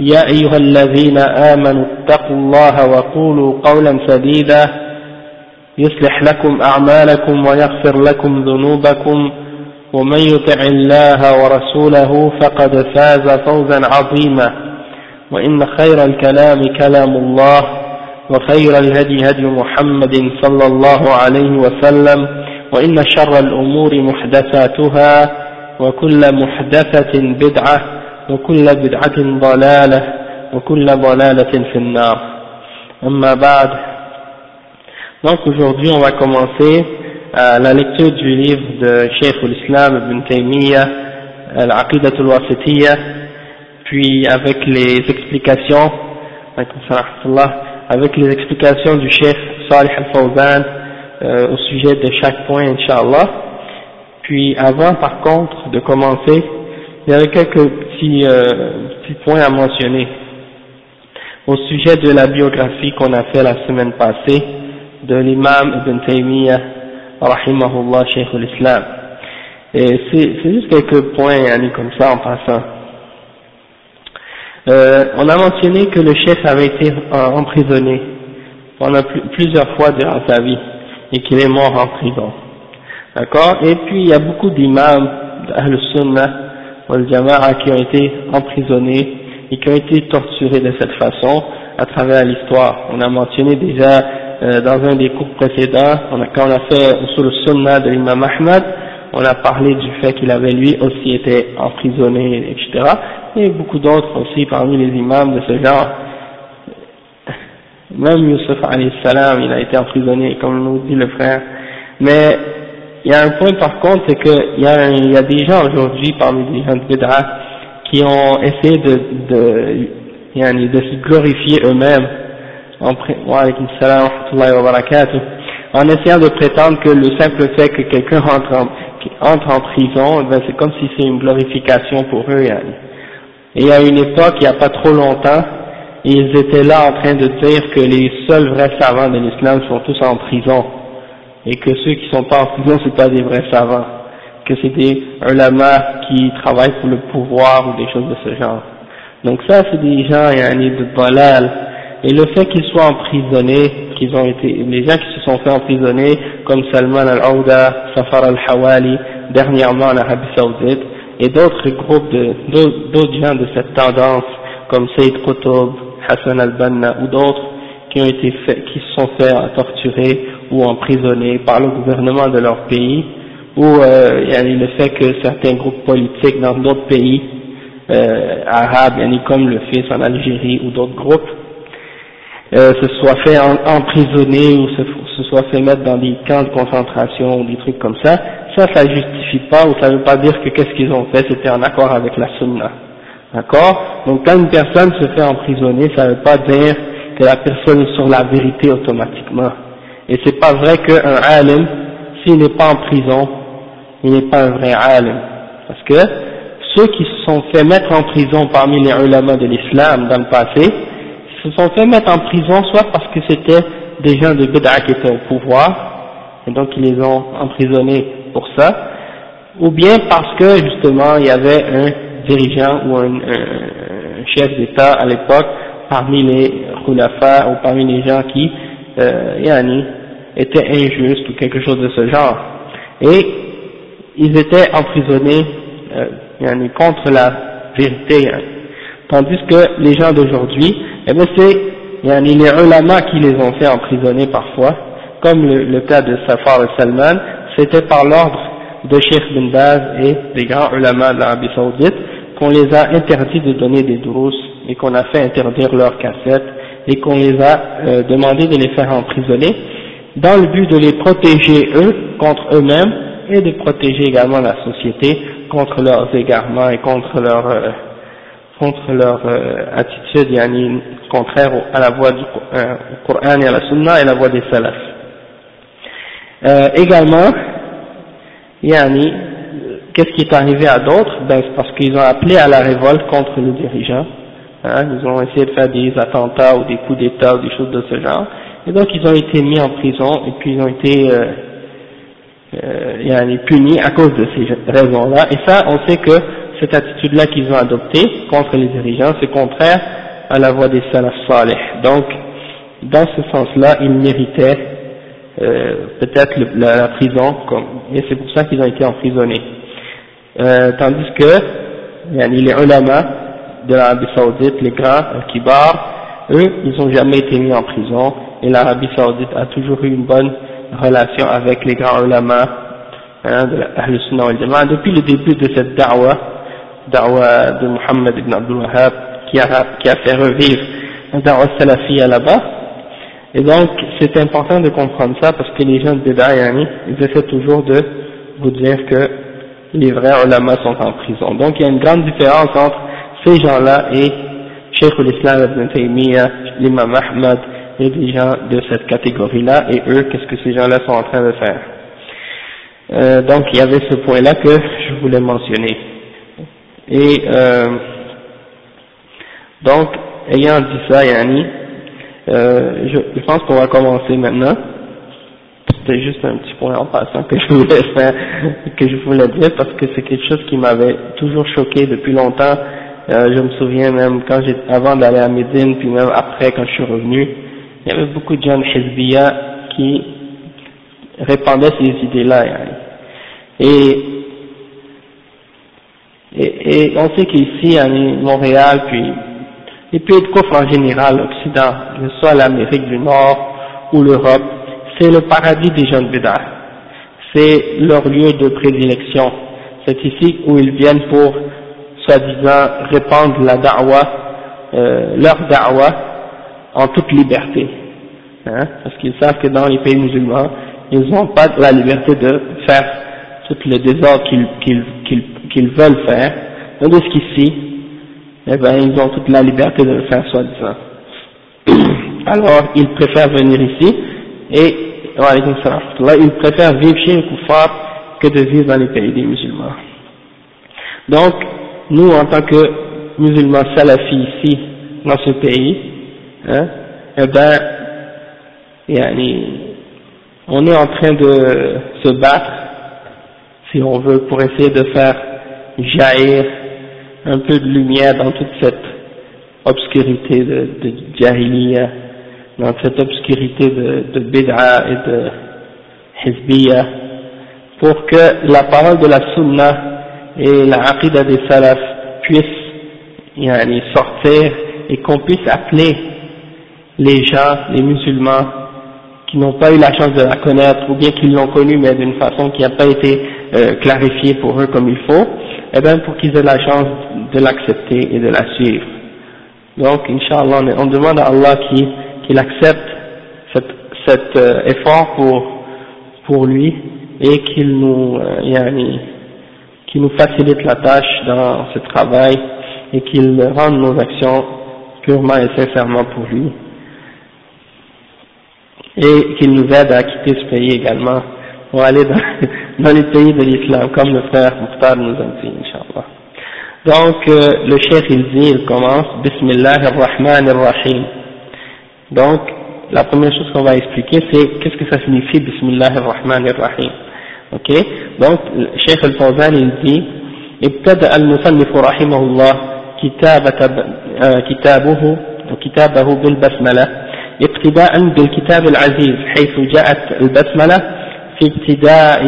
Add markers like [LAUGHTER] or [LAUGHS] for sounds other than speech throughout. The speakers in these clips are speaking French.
يا أيها الذين آمنوا اتقوا الله وقولوا قولا سديدا يصلح لكم أعمالكم ويغفر لكم ذنوبكم ومن يطع الله ورسوله فقد فاز فوزا عظيما وإن خير الكلام كلام الله وخير الهدي هدي محمد صلى الله عليه وسلم وإن شر الأمور محدثاتها وكل محدثة بدعة وكل بدعة ضلالة وكل ضلالة في النار أما بعد donc aujourd'hui on va commencer euh, la lecture du livre de Cheikh l'Islam Ibn Taymiyyah Al-Aqidat al-Wasitiyya puis avec les explications avec les explications du Cheikh Salih Al-Fawzan euh, au sujet de chaque point Inch'Allah puis avant par contre de commencer il y avait quelques petits, euh, petits points à mentionner. Au sujet de la biographie qu'on a fait la semaine passée de l'imam Ibn Taymiyyah rahimahullah Cheikh l'Islam et c'est juste quelques points yani, comme ça en passant. Euh, on a mentionné que le chef avait été emprisonné pendant plusieurs fois durant sa vie et qu'il est mort en prison. D'accord? Et puis il y a beaucoup d'imams d'Ahl-Sunnah Jama'a qui ont été emprisonnés et qui ont été torturés de cette façon à travers l'histoire. On a mentionné déjà euh, dans un des cours précédents, on a, quand on a fait sur le sunnah de l'imam Ahmad, on a parlé du fait qu'il avait lui aussi été emprisonné, etc. Et beaucoup d'autres aussi parmi les imams de ce genre. Même Youssef salam, il a été emprisonné, comme nous dit le frère. Mais il y a un point par contre, c'est qu'il y, a, y a des gens aujourd'hui, parmi les gens de Bid'a, qui ont essayé de, de, de se glorifier eux-mêmes, en, en essayant de prétendre que le simple fait que quelqu'un entre en, entre en prison, ben c'est comme si c'est une glorification pour eux. Et a une époque, il n'y a pas trop longtemps, ils étaient là en train de dire que les seuls vrais savants de l'islam sont tous en prison et que ceux qui sont pas en prison c'est pas des vrais savants, que c'est des ulama qui travaillent pour le pouvoir ou des choses de ce genre. Donc ça c'est des gens yani, de balal et le fait qu'ils soient emprisonnés, qu'ils ont été, les gens qui se sont fait emprisonner comme Salman al-Aouda, Safar al-Hawali, dernièrement en Arabie Saoudite et d'autres groupes de d'autres gens de cette tendance comme Sayyid Qutb, Hassan al-Banna ou d'autres qui ont été faits, qui se sont fait torturer ou emprisonnés par le gouvernement de leur pays, ou euh, le fait que certains groupes politiques dans d'autres pays euh, arabes, comme le fils en Algérie ou d'autres groupes, euh, se soient fait emprisonner ou se, se soient fait mettre dans des camps de concentration ou des trucs comme ça, ça, ça justifie pas ou ça veut pas dire que qu'est-ce qu'ils ont fait c'était en accord avec la sunna. D'accord? Donc quand une personne se fait emprisonner, ça veut pas dire que la personne sur la vérité automatiquement. Et c'est pas vrai qu'un alim, s'il n'est pas en prison, il n'est pas un vrai alim. Parce que ceux qui se sont fait mettre en prison parmi les ulama de l'islam dans le passé, se sont fait mettre en prison soit parce que c'était des gens de Bid'a qui étaient au pouvoir, et donc ils les ont emprisonnés pour ça, ou bien parce que justement il y avait un dirigeant ou un chef d'État à l'époque parmi les khulafa ou parmi les gens qui euh, yani, était injuste ou quelque chose de ce genre. Et ils étaient emprisonnés euh, contre la vérité. Tandis que les gens d'aujourd'hui, eh bien c'est les ulama qui les ont fait emprisonner parfois, comme le, le cas de Safar et Salman, c'était par l'ordre de Sheikh bin Baz et des grands ulama de l'Arabie Saoudite qu'on les a interdits de donner des drous et qu'on a fait interdire leurs cassettes et qu'on les a euh, demandé de les faire emprisonner dans le but de les protéger eux contre eux-mêmes et de protéger également la société contre leurs égarements et contre leur euh, contre leur euh, attitude yani, contraire à la voie du Coran et à la Sunna et la voie des salafs. également, yani, qu'est-ce qui est arrivé à d'autres? Ben, C'est parce qu'ils ont appelé à la révolte contre le dirigeant. Hein, ils ont essayé de faire des attentats ou des coups d'État ou des choses de ce genre. Et donc ils ont été mis en prison et puis ils ont été euh, euh, punis à cause de ces raisons-là. Et ça, on sait que cette attitude-là qu'ils ont adoptée contre les dirigeants, c'est contraire à la voie des salaf salih. Donc, dans ce sens-là, ils méritaient euh, peut-être la, prison, comme, et c'est pour ça qu'ils ont été emprisonnés. Euh, tandis que yani les ulama de l'Arabie Saoudite, les grands, les kibar, eux, ils n'ont jamais été mis en prison, et l'Arabie Saoudite a toujours eu une bonne relation avec les grands ulama hein, de l'Ahl Sunnah al depuis le début de cette da'wah, da'wah de Muhammad ibn Abdul Wahhab, qui a, fait revivre la da'wah salafiyya là-bas, et donc c'est important de comprendre ça parce que les gens de yani, ils essaient toujours de vous dire que les vrais ulama sont en prison. Donc il y a une grande différence entre ces gens-là et Cheikh l'Islam ibn Taymiyyah, l'imam Ahmad et des gens de cette catégorie-là et eux, qu'est-ce que ces gens-là sont en train de faire? Euh, donc il y avait ce point-là que je voulais mentionner. Et euh, donc, ayant dit ça, Yanni, euh, je, pense qu'on va commencer maintenant. C'était juste un petit point en passant que je voulais faire, que je voulais dire parce que c'est quelque chose qui m'avait toujours choqué depuis longtemps. Euh, je me souviens même quand avant d'aller à Médine, puis même après quand je suis revenu, il y avait beaucoup de jeunes Hezbollah qui répandaient ces idées-là. Et, on sait qu'ici, à Montréal, puis les pays de coffre en général, l'Occident, que ce soit l'Amérique du Nord ou l'Europe, c'est le paradis des jeunes Bédas. C'est leur lieu de prédilection. C'est ici où ils viennent pour, soi-disant, répandre la da'wa, euh, leur da'wa, en toute liberté. Hein, parce qu'ils savent que dans les pays musulmans, ils n'ont pas la liberté de faire tout le désordre qu'ils veulent faire. Tandis qu'ici, eh ben, ils ont toute la liberté de le faire soi-disant. [CLEARS THROAT] Alors, ils préfèrent venir ici et il préfère vivre chez un kuffar que de vivre dans les pays des musulmans. Donc, nous, en tant que musulmans salafis ici, dans ce pays, hein, eh ben, on est en train de se battre, si on veut, pour essayer de faire jaillir un peu de lumière dans toute cette obscurité de, de jahiliya, dans cette obscurité de, de bid'a et de hizbiya, pour que la parole de la sunna et la aqidah des salaf puissent yani, sortir et qu'on puisse appeler les gens, les musulmans, qui n'ont pas eu la chance de la connaître, ou bien qui l'ont connue mais d'une façon qui n'a pas été euh, clarifiée pour eux comme il faut, eh bien pour qu'ils aient la chance de l'accepter et de la suivre. Donc, Inch'Allah, on demande à Allah qui qu'il accepte cet, cet euh, effort pour, pour lui et qu'il nous, euh, yani, qu'il nous facilite la tâche dans ce travail et qu'il rende nos actions purement et sincèrement pour lui et qu'il nous aide à quitter ce pays également pour aller dans, [LAUGHS] dans les pays de l'islam comme le frère Mukhtar nous a dit Inch'Allah. Donc euh, le chef il dit, il commence Bismillah ar-Rahman ar-Rahim donc, la première chose qu'on va expliquer, c'est qu'est-ce que ça signifie Bismillah ar-Rahman ar-Rahim. Ok Donc, Cheikh al-Fawzan, il dit, ابتدأ المصنف رحمه الله كتابة كتابه وكتابه بالبسملة ابتداء بالكتاب العزيز حيث جاءت البسملة في ابتداء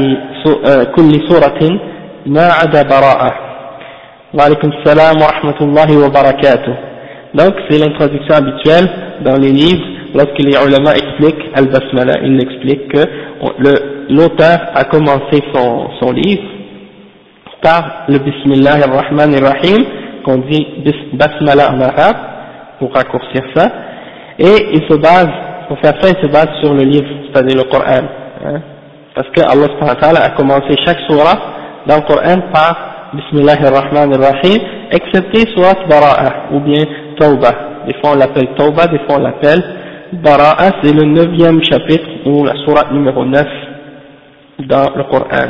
كل سورة ما عدا براءة. وعليكم السلام ورحمة الله وبركاته. Donc c'est l'introduction habituelle dans les livres. Lorsque les ulama expliquent Al-Basmala, ils expliquent que l'auteur a commencé son, son livre par le Bismillah ar-Rahman ar-Rahim, qu'on dit Basmala en arabe, pour raccourcir ça, et il se base, pour faire ça, il se base sur le livre, c'est-à-dire le Coran. Hein, parce que Allah a commencé chaque surah dans le Coran par Bismillah ar-Rahman ar-Rahim, excepté surat Bara'a, ou bien Tawbah. Des fois on l'appelle Tawbah, des fois on l'appelle Bara'a, c'est le neuvième chapitre, ou la surah numéro 9 dans le Coran.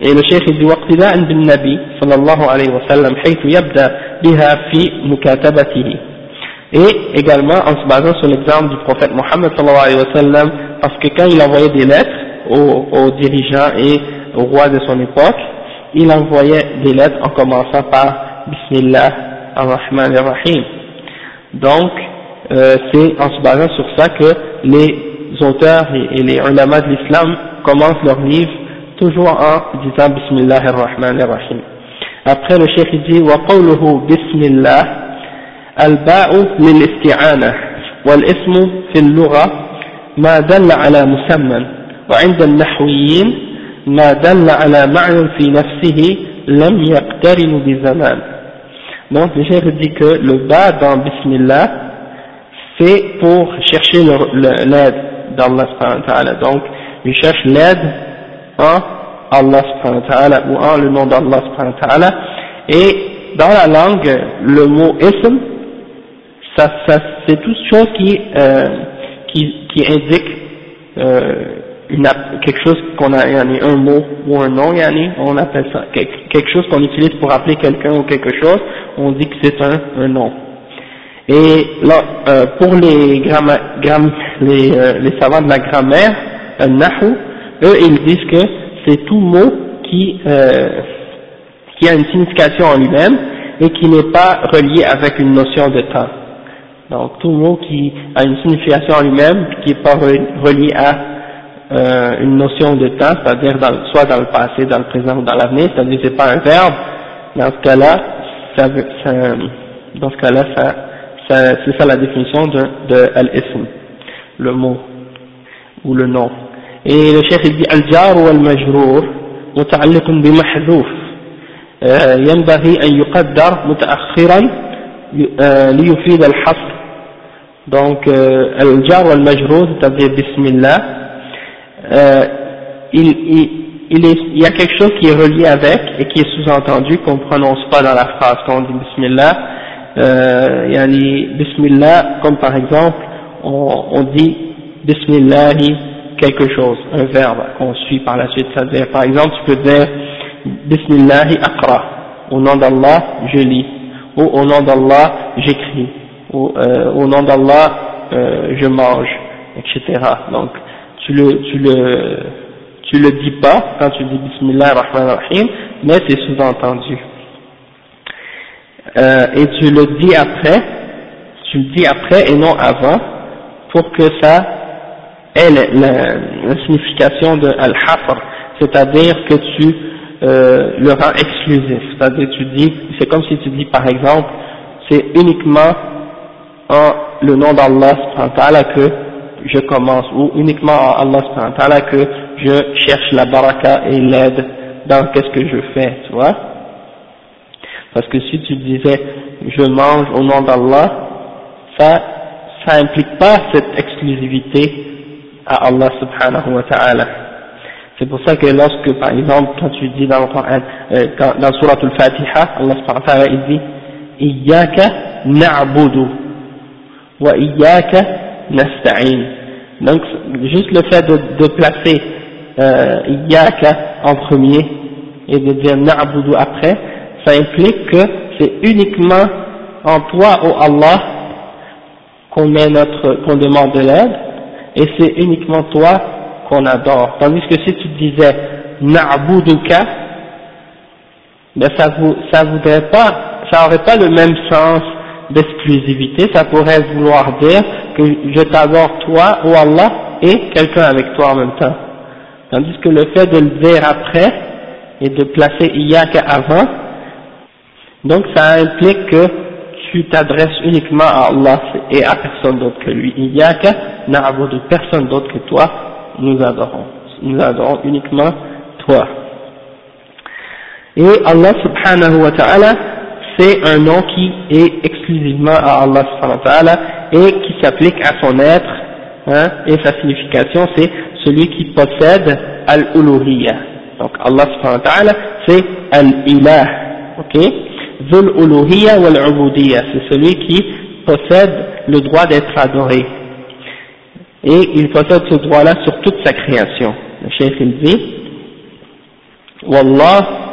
Et le cheikh dit واقتداء بالنبي صلى الله عليه وسلم حيث يبدأ بها في مكاتبته et également en se basant sur l'exemple du prophète Mohammed sallallahu alayhi wa sallam parce que quand il envoyait des lettres aux, aux dirigeants et aux rois de son époque il envoyait des lettres en commençant par Bismillah ar-Rahman ar-Rahim donc euh, c'est en se basant sur ça que les auteurs et, et les ulama de l'islam commencent leur livre toujours en disant Bismillah ar-Rahman ar-Rahim. Après le cheikh dit وقوله بسم الله الباء للاستعانة والاسم في اللغة ما دل على مسمى وعند النحويين ما دل على معنى في نفسه لم يقترن بزمان donc le cheikh dit que le ba dans Bismillah c'est pour chercher l'aide d'Allah donc il cherche l'aide en Allah subhanahu wa ta'ala ou en le nom d'Allah subhanahu wa ta'ala. Et dans la langue le mot ism ça, ça c'est toute chose qui, euh, qui, qui indique euh, une, quelque chose qu'on a un mot ou un nom on appelle ça quelque chose qu'on utilise pour appeler quelqu'un ou quelque chose on dit que c'est un, un nom. Et là, euh, pour les, gram, les, euh, les savants de la grammaire, nahu, eux ils disent que c'est tout mot qui, euh, qui a une signification en lui-même et qui n'est pas relié avec une notion de temps. Donc tout mot qui a une signification en lui-même, qui n'est pas relié à euh, une notion de temps, c'est-à-dire soit dans le passé, dans le présent ou dans l'avenir, c'est-à-dire c'est pas un verbe, dans ce cas-là, dans ce cas-là, c'est ça la définition de, de le mot ou le nom. Et le chef dit al-jar ou al-majrour متعلق بمحذوف ينبغي أن يقدر متأخرا ليفيد الحصر donc al-jar ou al-majrour c'est-à-dire bismillah il, il, il, est, il y a quelque chose qui est relié avec et qui est sous-entendu qu'on ne prononce pas dans la phrase quand on dit bismillah euh, yani bismillah comme par exemple on, on dit bismillahi quelque chose, un verbe qu'on suit par la suite. C'est-à-dire, par exemple, tu peux dire Bismillahi Akra, au nom d'Allah, je lis, ou au nom d'Allah, j'écris, ou euh, au nom d'Allah, euh, je mange, etc. Donc, tu le, tu le, tu le dis pas quand tu dis Bismillah ar-Rahman rahim mais c'est sous-entendu. Euh, et tu le dis après, tu le dis après et non avant, pour que ça est la, la, signification de al-hafr, c'est-à-dire que tu euh, le rends exclusif, c'est-à-dire tu dis, c'est comme si tu dis par exemple, c'est uniquement en le nom d'Allah que je commence, ou uniquement en Allah que je cherche la baraka et l'aide dans qu'est-ce que je fais, tu vois? Parce que si tu disais, je mange au nom d'Allah, ça, ça implique pas cette exclusivité à Allah subhanahu wa ta'ala. C'est pour ça que lorsque, par exemple, quand tu dis dans le Coran, euh, dans Surah Al-Fatiha, Allah subhanahu wa ta'ala, il dit, Iyaka na'budu wa iyaka nasta'in. Donc, juste le fait de, de placer euh, Iyaka en premier et de dire na'budu après, ça implique que c'est uniquement en toi, ô Allah, qu'on met notre, qu'on demande de l'aide, et c'est uniquement toi qu'on adore. Tandis que si tu disais na'buduka, ben ça vous, ça voudrait pas, ça aurait pas le même sens d'exclusivité, ça pourrait vouloir dire que je t'adore toi ou Allah et quelqu'un avec toi en même temps. Tandis que le fait de le dire après et de placer iyaka avant, donc ça implique que tu t'adresses uniquement à Allah et à personne d'autre que lui. Il n'y a de personne d'autre que toi, nous adorons. Nous adorons uniquement toi. Et Allah subhanahu wa ta'ala, c'est un nom qui est exclusivement à Allah subhanahu wa ta'ala et qui s'applique à son être, hein, et sa signification c'est celui qui possède al-uluhiyya. Donc Allah subhanahu wa ta'ala c'est al-ilah, ok? Zul uluhiyya wal c'est celui qui possède le droit d'être adoré. Et il possède ce droit-là sur toute sa création. Le cheikh il dit, Wallah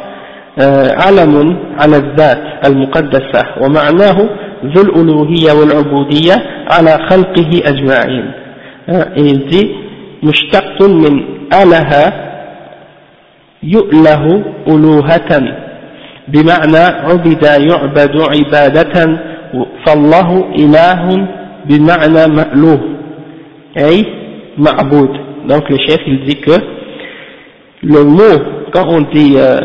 علم على الذات المقدسة ومعناه ذو الألوهية والعبودية على خلقه أجمعين il مشتق من أله يؤله ألوهة بمعنى عبد يعبد عبادة فالله إله بمعنى مألوه أي معبود donc le chef il dit que le mot quand on dit euh,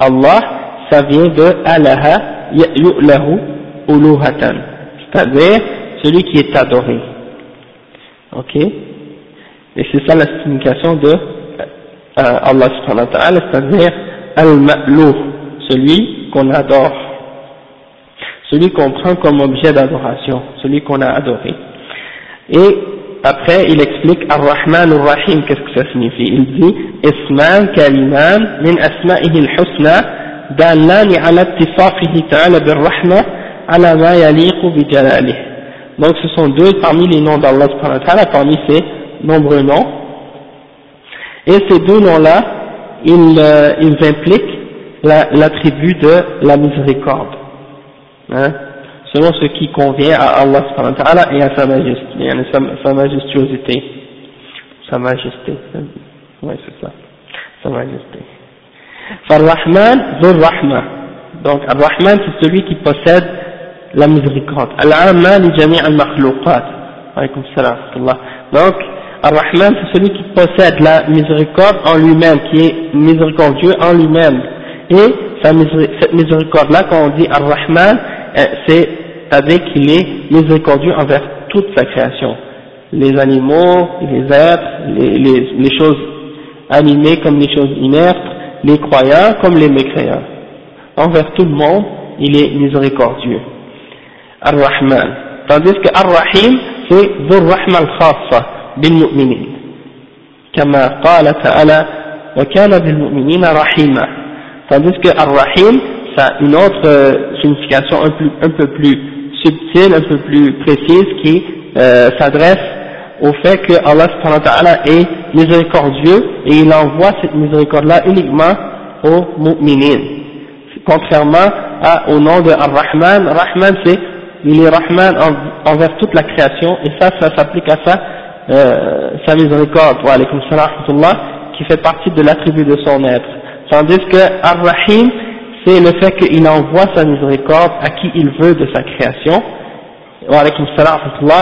Allah ça vient de alaha yu'lahu uluhatan c'est-à-dire celui qui est adoré ok et c'est ça la signification de euh, Allah subhanahu wa ta'ala c'est-à-dire al-ma'louh, celui qu'on adore, celui qu'on prend comme objet d'adoration, celui qu'on a adoré. Et après, il explique Ar-Rahman Ar-Rahim, qu'est-ce que ça signifie? Il dit Isman kaliman min asma'ihi al-husna ta'ala bi jalalih. Donc ce sont deux parmi les noms d'Allah parmi ces nombreux noms. Et ces deux noms-là, ils, euh, impliquent l'attribut de la miséricorde, hein, selon ce qui convient à Allah et à sa majesté, sa, majestuosité, sa majesté, oui c'est ça, sa majesté. Farrahman, Rahma. Donc, Ar-Rahman, c'est celui qui possède la miséricorde. Al-Amma li jami' al-makhluqat. Alaykum salam. Donc, Ar-Rahman, c'est celui qui possède la miséricorde en lui-même, qui est miséricordieux en lui-même. Et cette miséricorde-là, quand on dit Ar-Rahman, euh, c'est avec qu'il est miséricordieux envers toute sa création. Les animaux, les êtres, les, choses animées comme les choses inertes, les croyants comme les mécréants. Envers tout le monde, il est miséricordieux. Ar-Rahman. Tandis que Ar-Rahim, c'est Dhur Rahman Khassa. بالمؤمنين كما قال تعالى وكان بالمؤمنين رحيما tandis que Ar-Rahim ça a une autre euh, signification un, plus, un peu plus subtile, un peu plus précise qui euh, s'adresse au fait que Allah est miséricordieux et il envoie cette miséricorde-là uniquement aux mu'minin. Contrairement à, au nom de Ar-Rahman, Rahman c'est, il est Rahman envers toute la création et ça, ça s'applique à ça euh, sa miséricorde, wa alaykum salam, qui fait partie de l'attribut de son être. Tandis que Ar-Rahim, c'est le fait qu'il envoie sa miséricorde à qui il veut de sa création. Wa alaykum salam,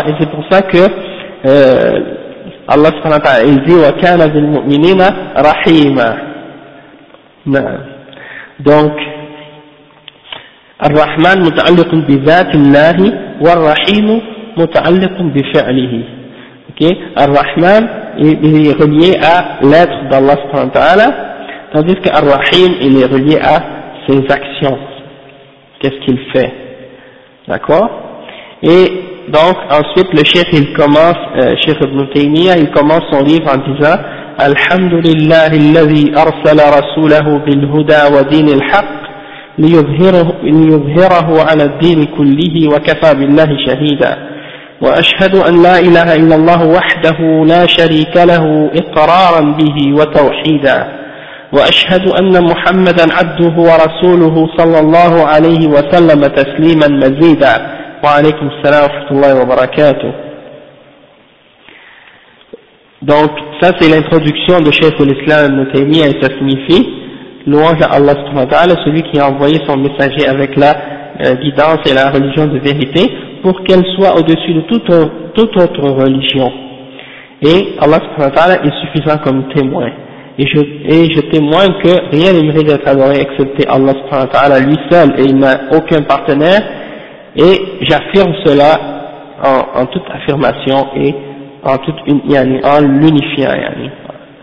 et c'est pour ça que euh, Allah subhanahu wa ta'ala, il dit wa kana bil mu'minina rahima. Donc, الرحمن متعلق بذات الله والرحيم متعلق بفعله Okay? Ar-Rahman il est relié à l'être d'Allah tandis que Ar-Rahim il est relié à ses actions. Qu'est-ce qu'il fait? D'accord? Et donc ensuite le chef il commence, euh, Cheikh Ibn Taymiyyah, il commence son livre en disant الحمد لله الذي أرسل رسوله بالهدى ودين الحق ليظهره, ليظهره على الدين كله وكفى بالله شهيدا وأشهد أن لا إله إلا الله وحده لا شريك له إقرارا به وتوحيدا وأشهد أن محمدا عبده ورسوله صلى الله عليه وسلم تسليما مزيدا وعليكم السلام ورحمة الله وبركاته Donc ça c'est l'introduction de Cheikh l'Islam Ibn Taymiyyah et ça signifie louange à Allah subhanahu wa ta'ala, celui qui a envoyé son messager avec la euh, guidance et la religion de vérité pour qu'elle soit au-dessus de toute, autre religion. Et Allah est suffisant comme témoin. et je, et témoigne que rien ne mérite d'être adoré excepté Allah subhanahu wa ta'ala lui seul et il n'a aucun partenaire et j'affirme cela en, toute affirmation et en toute yani, en l'unifiant yani,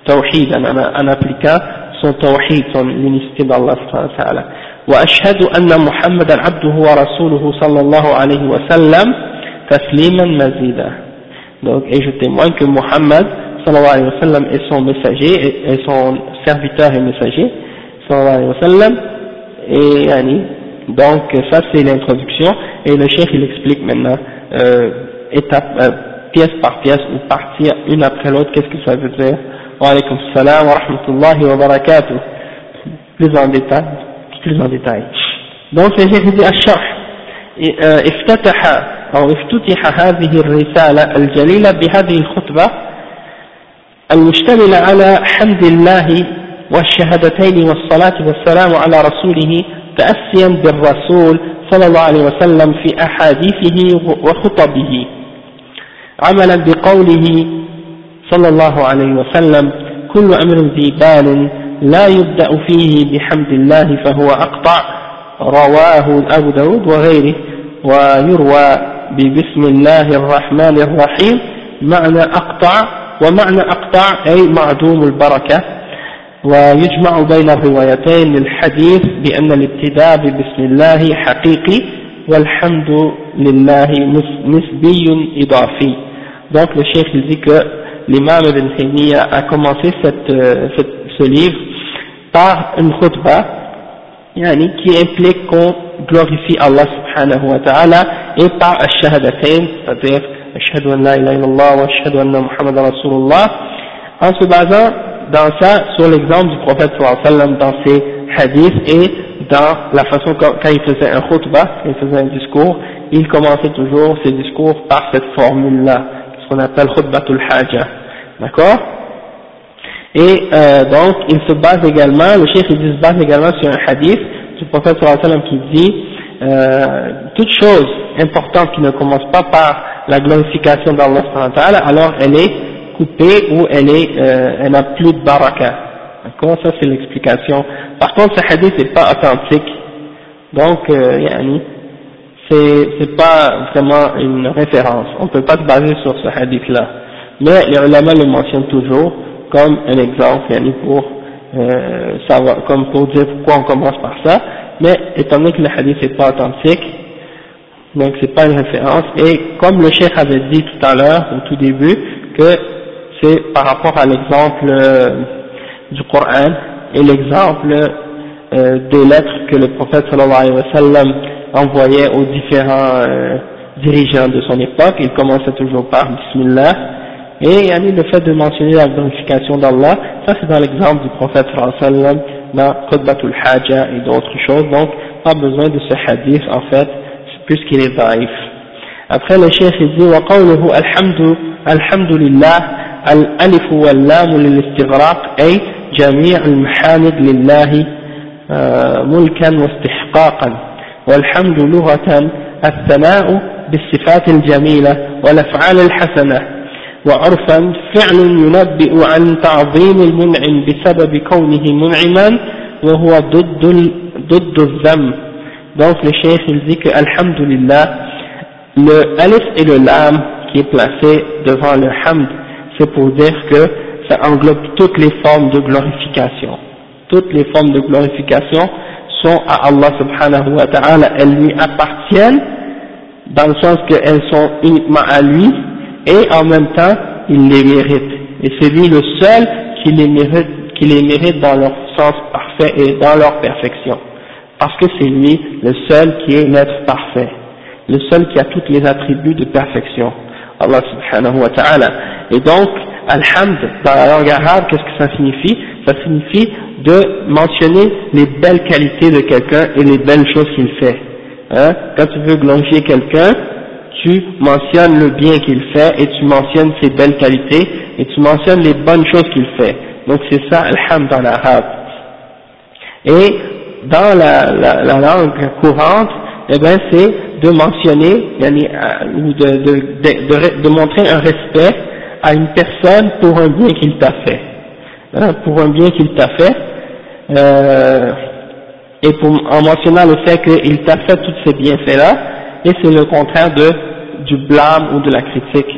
tawhid en, en, appliquant son tawhid son l'unicité d'Allah subhanahu wa وأشهد أن محمدا عبده ورسوله صلى الله عليه وسلم تسليما مزيدا donc et je témoigne que Muhammad sallallahu alayhi wa sallam est son messager et son serviteur et messager sallallahu alayhi wa sallam et yani, donc ça c'est l'introduction et le chef il explique maintenant euh, étape, euh, pièce par pièce ou partie une après l'autre qu'est-ce que ça veut dire wa alaykum salam wa rahmatullahi wa barakatuh plus en détail plus en détail. Donc le chef dit الشرح افتتح أو افتتح هذه الرسالة الجليلة بهذه الخطبة المشتملة على حمد الله والشهادتين والصلاة والسلام على رسوله تأسيا بالرسول صلى الله عليه وسلم في أحاديثه وخطبه عملا بقوله صلى الله عليه وسلم كل أمر ذي بال لا يبدأ فيه بحمد الله فهو أقطع رواه أبو داود وغيره ويروى ببسم الله الرحمن الرحيم معنى أقطع ومعنى أقطع أي معدوم البركة ويجمع بين الروايتين للحديث بأن الابتداء ببسم الله حقيقي والحمد لله نسبي إضافي. Donc le chef il dit que l'imam Ibn Taymiyyah a commencé cette, cette, ce livre par une khutbah yani, qui implique qu'on glorifie Allah subhanahu wa et par ash-shahadatain c'est-à-dire ashhadu an la ilaha illallah wa ashhadu anna rasulullah en se basant dans ça sur l'exemple du prophète sallam dans ses hadiths et dans la façon quand, il faisait un khutbah, il faisait un discours, il commençait toujours ses discours par cette formule-là, ce qu'on appelle khutbatul haja, d'accord? Et euh, donc, il se base également, le cheikh il se base également sur un hadith du prophète sallam qui dit euh, toute chose importante qui ne commence pas par la glorification d'Allah alors elle est coupée ou elle est, euh, elle n'a plus de baraka. D'accord? Ça c'est l'explication. Par contre, ce hadith n'est pas authentique. Donc, euh, yani, c'est, pas vraiment une référence. On ne peut pas se baser sur ce hadith-là. Mais les ulama le mentionnent toujours comme un exemple, pour euh, savoir, comme pour dire pourquoi on commence par ça. Mais étant donné que le hadith n'est pas authentique, donc c'est pas une référence. Et comme le cheikh avait dit tout à l'heure, au tout début, que c'est par rapport à l'exemple euh, du Coran et l'exemple euh, des lettres que le prophète sallallahu alayhi wa sallam envoyait aux différents dirigeants de son époque, il commençait toujours par Bismillah, et yani, le fait de mentionner la glorification d'Allah, ça c'est dans l'exemple du prophète sallam, dans Qudbatul Haja et d'autres choses, donc pas besoin de ce hadith en fait, puisqu'il est daif. Après le chef il dit, وقوله الحمد الحمد لله الألف واللام للاستغراق أي جميع المحامد لله ملكا واستحقاقا والحمد لغة الثناء بالصفات الجميلة والأفعال الحسنة وعرفا فعل ينبئ عن تعظيم المنعم بسبب كونه منعما وهو ضد ضد الذم donc le cheikh il dit que alhamdulillah le alif et le lam qui est placé devant le hamd c'est pour dire que ça englobe toutes les formes de glorification. Toutes les formes de glorification sont à Allah subhanahu wa ta'ala, elles lui appartiennent dans le sens qu'elles sont uniquement à lui et en même temps il les mérite. Et c'est lui le seul qui les mérite, qui les mérite dans leur sens parfait et dans leur perfection. Parce que c'est lui le seul qui est l'être parfait, le seul qui a tous les attributs de perfection. Allah subhanahu wa ta'ala. Et donc, alhamd, dans la langue arabe, qu'est-ce que ça signifie? Ça signifie de mentionner les belles qualités de quelqu'un et les belles choses qu'il fait. Hein? Quand tu veux glorifier quelqu'un, tu mentionnes le bien qu'il fait et tu mentionnes ses belles qualités et tu mentionnes les bonnes choses qu'il fait. Donc c'est ça, alhamd dans l'arabe. Et dans la, la, la langue courante, eh ben c'est de mentionner, euh, ou de, de, de, de, montrer un respect à une personne pour un bien qu'il t'a fait. hein, pour un bien qu'il t'a fait, euh, et pour, en mentionnant le fait qu'il t'a fait tous ces bienfaits-là, et c'est le contraire de, du blâme ou de la critique.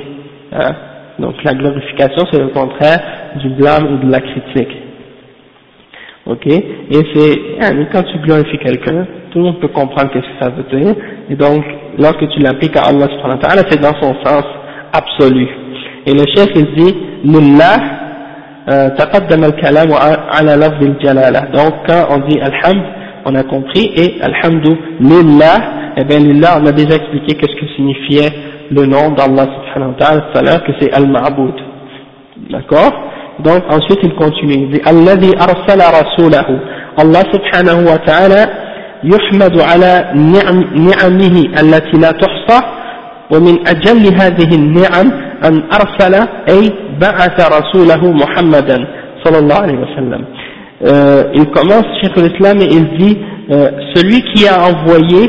Hein. Donc la glorification c'est le contraire du blâme ou de la critique. Ok Et c'est, hein, quand tu glorifies quelqu'un, tout le monde peut comprendre ce que ça veut dire, et donc lorsque tu l'appliques à Allah subhanahu wa ta'ala, c'est dans son sens absolu. Et le chef il dit, Lillah, تقدم الكلام على لفظ الجلالة donc quand on dit alhamd on a compris et alhamdu lillah et eh bien lillah on a déjà expliqué qu'est-ce que signifiait le nom d'Allah subhanahu wa ta'ala tout à l'heure que c'est al-ma'bud d'accord donc ensuite il continue il dit alladhi arsala rasulahu Allah subhanahu wa ta'ala يحمد على نعم نعمه التي لا تحصى ومن أجل هذه النعم أن أرسل أي بعث رسوله محمدا صلى الله عليه وسلم euh, il commence Cheikh l'Islam et il dit euh, celui qui a envoyé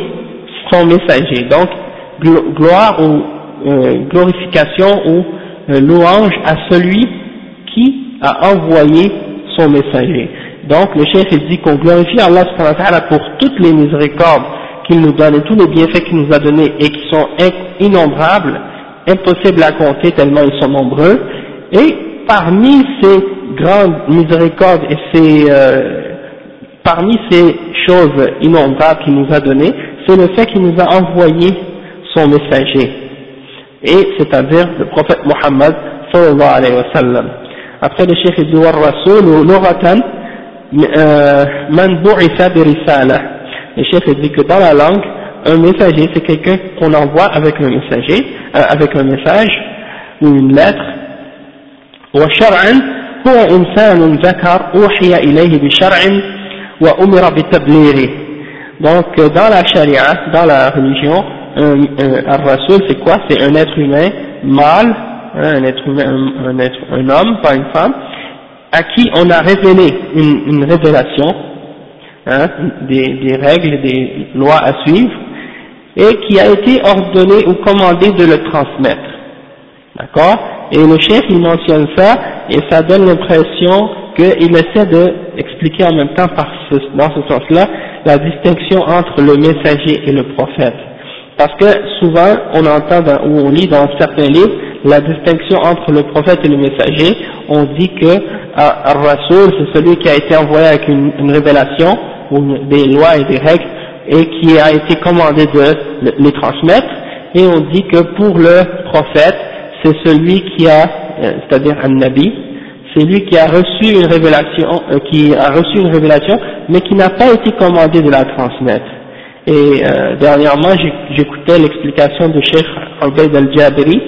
son messager. Donc gloire ou euh, glorification ou euh, louange à celui qui a envoyé son messager. Donc le chef il dit qu'on glorifie Allah pour toutes les miséricordes qu'il nous donne et tous les bienfaits qu'il nous a donnés et qui sont innombrables, impossibles à compter tellement ils sont nombreux, et parmi ces grandes miséricordes et ces, euh, parmi ces choses innombrables qu'il nous a données, c'est le fait qu'il nous a envoyé son messager, et c'est-à-dire le prophète Mohammed sallallahu alayhi wa sallam. Après le chef dit rasoul loratan man bu'isa risala le chef dit que dans la langue, un messager, c'est quelqu'un qu'on envoie avec un messager, euh, avec un message ou une lettre وشرعا هو إنسان ذكر أوحي إليه بشرع وأمر بتبليغه donc dans la charia, dans la religion, un, un, un rasoul c'est quoi C'est un être humain mâle, hein, un être humain, un, un, être, un homme, pas une femme, à qui on a révélé une, une révélation, hein, des, des règles, des lois à suivre, et qui a été ordonné ou commandé de le transmettre. D'accord Et le chef, il mentionne ça, et ça donne l'impression qu'il essaie d'expliquer en même temps par ce, dans ce sens-là la distinction entre le messager et le prophète. Parce que souvent, on entend ou on lit dans certains livres la distinction entre le prophète et le messager. On dit que Ar-Rasoul, c'est celui qui a été envoyé avec une, une révélation, des lois et des règles et qui a été commandé de les transmettre et on dit que pour le prophète c'est celui qui a euh, c'est-à-dire un nabi c'est lui qui a reçu une révélation euh, qui a reçu une révélation mais qui n'a pas été commandé de la transmettre. Et euh, dernièrement j'écoutais l'explication de Cheikh Ubaid al-Jabiri.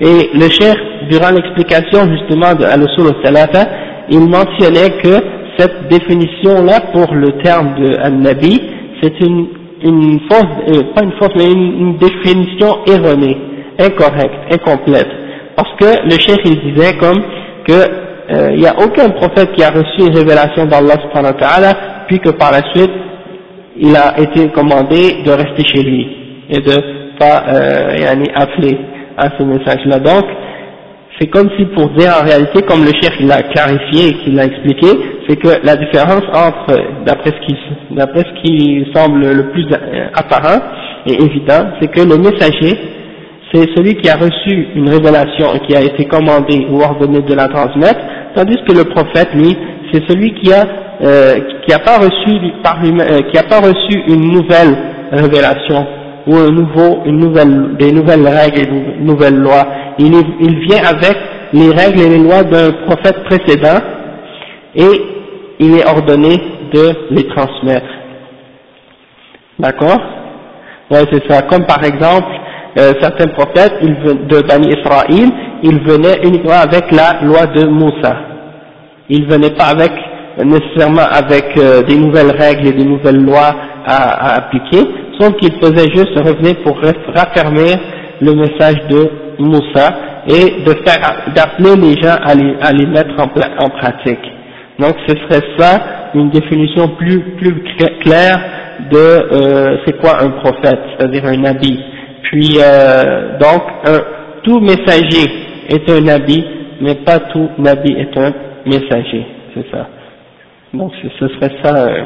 Et le Cheikh durant l'explication justement de Al-Usul il mentionnait que cette définition-là pour le terme de An-Nabi, c'est une, une fausse, pas une fausse, mais une, définition erronée, incorrecte, incomplète. Parce que le chef il disait comme que euh, il n'y a aucun prophète qui a reçu une révélation d'Allah subhanahu wa ta'ala, puis que par la suite, il a été commandé de rester chez lui et de pas euh, appeler à ce message-là. Donc, c'est comme si pour dire en réalité, comme le chef l'a clarifié et qu'il l'a expliqué, c'est que la différence entre, d'après ce qui, d'après ce qui semble le plus apparent et évident, c'est que le messager, c'est celui qui a reçu une révélation et qui a été commandé ou ordonné de la transmettre, tandis que le prophète, lui, c'est celui qui a, euh, qui a pas reçu par euh, qui a pas reçu une nouvelle révélation ou un nouveau, une nouvelle, des nouvelles règles et une nouvelle loi. Il, il vient avec les règles et les lois d'un prophète précédent et il est ordonné de les transmettre. D'accord? Ouais, c'est ça. Comme par exemple, euh, certains prophètes ils, de Bani Israël, ils venaient uniquement avec la loi de Moussa. Ils venaient pas avec nécessairement avec euh, des nouvelles règles et des nouvelles lois à, à appliquer, sauf qu'ils faisaient juste revenir pour raffermir le message de Moussa et de faire d'appeler les gens à les, à les mettre en, en pratique. Donc ce serait ça une définition plus, plus claire de euh, c'est quoi un prophète, c'est-à-dire un habit. Puis euh, donc un, tout messager est un nabi, mais pas tout nabi est un messager, c'est ça. Donc ce serait ça euh,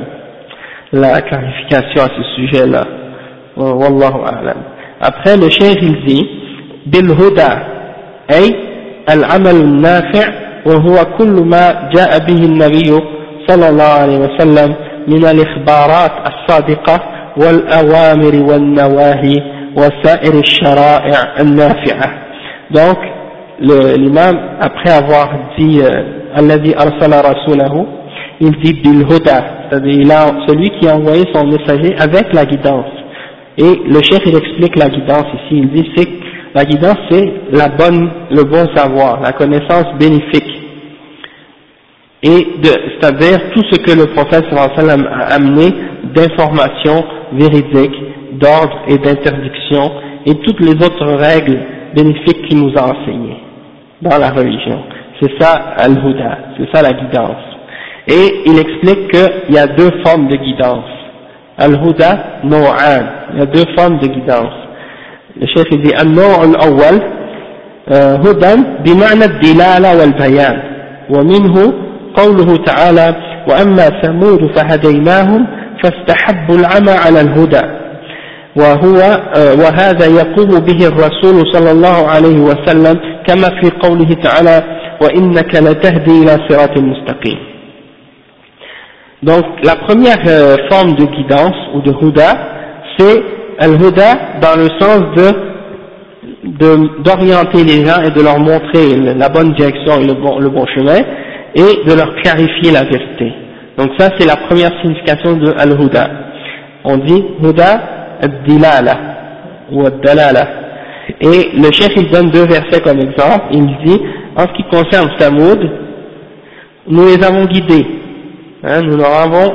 la clarification à ce sujet-là. Wallahu a'lam. Après le cheikh il dit bil huda ay al amal nafi' wa huwa kullu ma jaa bihi an-nabiy sallallahu alayhi wa sallam min al ikhbarat as-sadiqah wal awamir wan nawahi donc, l'imam, après avoir dit Alladhi arsala rasulahu, il dit Bil c'est-à-dire celui qui a envoyé son messager avec la guidance. Et le chef, il explique la guidance ici, il dit c'est la guidance c'est la bonne, le bon savoir, la connaissance bénéfique. Et c'est-à-dire tout ce que le prophète sallallahu a amené d'informations véridiques d'ordre et d'interdiction et toutes les autres règles bénéfiques qu'il nous a enseignées dans la religion. C'est ça al-huda, c'est ça la guidance. Et il explique qu'il y a deux formes de guidance. Al-huda, no'an, il y a deux formes de guidance. Le chef il dit al-no' al-awwal, هدى بمعنى الدلالة والبيان ومنه قوله تعالى وأما ثمود فهديناهم فاستحبوا العمى على الهدى وهو وهذا يقوم به الرسول صلى الله عليه وسلم كما في قوله تعالى وإنك لتهدي إلى صراط مستقيم Donc la première euh, forme de guidance ou de huda, c'est al-huda dans le sens de d'orienter les gens et de leur montrer la bonne direction et le bon, le bon chemin et de leur clarifier la vérité. Donc ça c'est la première signification de al-huda. On dit huda ou ad-dalala. Et le chef il donne deux versets comme exemple. Il dit en ce qui concerne Samoud, nous les avons guidés. Hein, nous leur avons,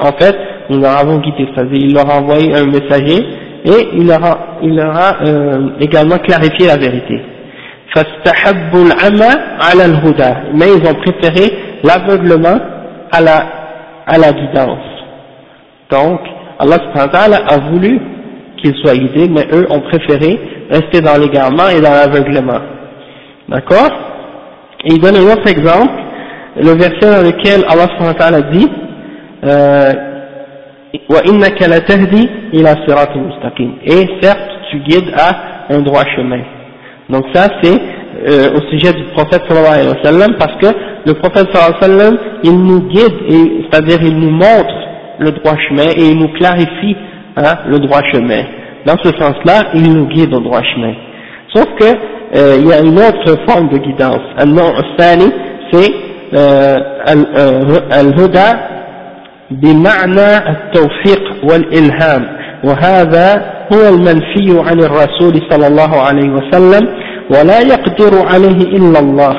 en fait, nous leur avons guidés. C'est-à-dire il leur a envoyé un messager et il leur a, il leur a euh, également clarifié la vérité. mais ils ont préféré l'aveuglement à la, à la guidance. Donc, Allah a voulu qu'ils soient guidés, mais eux ont préféré rester dans l'égarement et dans l'aveuglement. D'accord? Et il donne un autre exemple, le verset dans lequel Allah dit euh, Et certes, tu guides à un droit chemin. Donc ça, c'est euh, au sujet du prophète sallallahu alayhi wa sallam, parce que le prophète sallallahu alayhi wa sallam, il nous guide, c'est-à-dire il nous montre le droit chemin et il nous clarifie hein, le droit chemin. Dans ce sens-là, il nous guide au droit chemin. Sauf que euh, il y a une autre forme de guidance. النوع الثاني c'est الهدى بمعنى التوفيق والإلهام وهذا هو المنفي عن الرسول صلى الله عليه وسلم ولا يقدر عليه إلا الله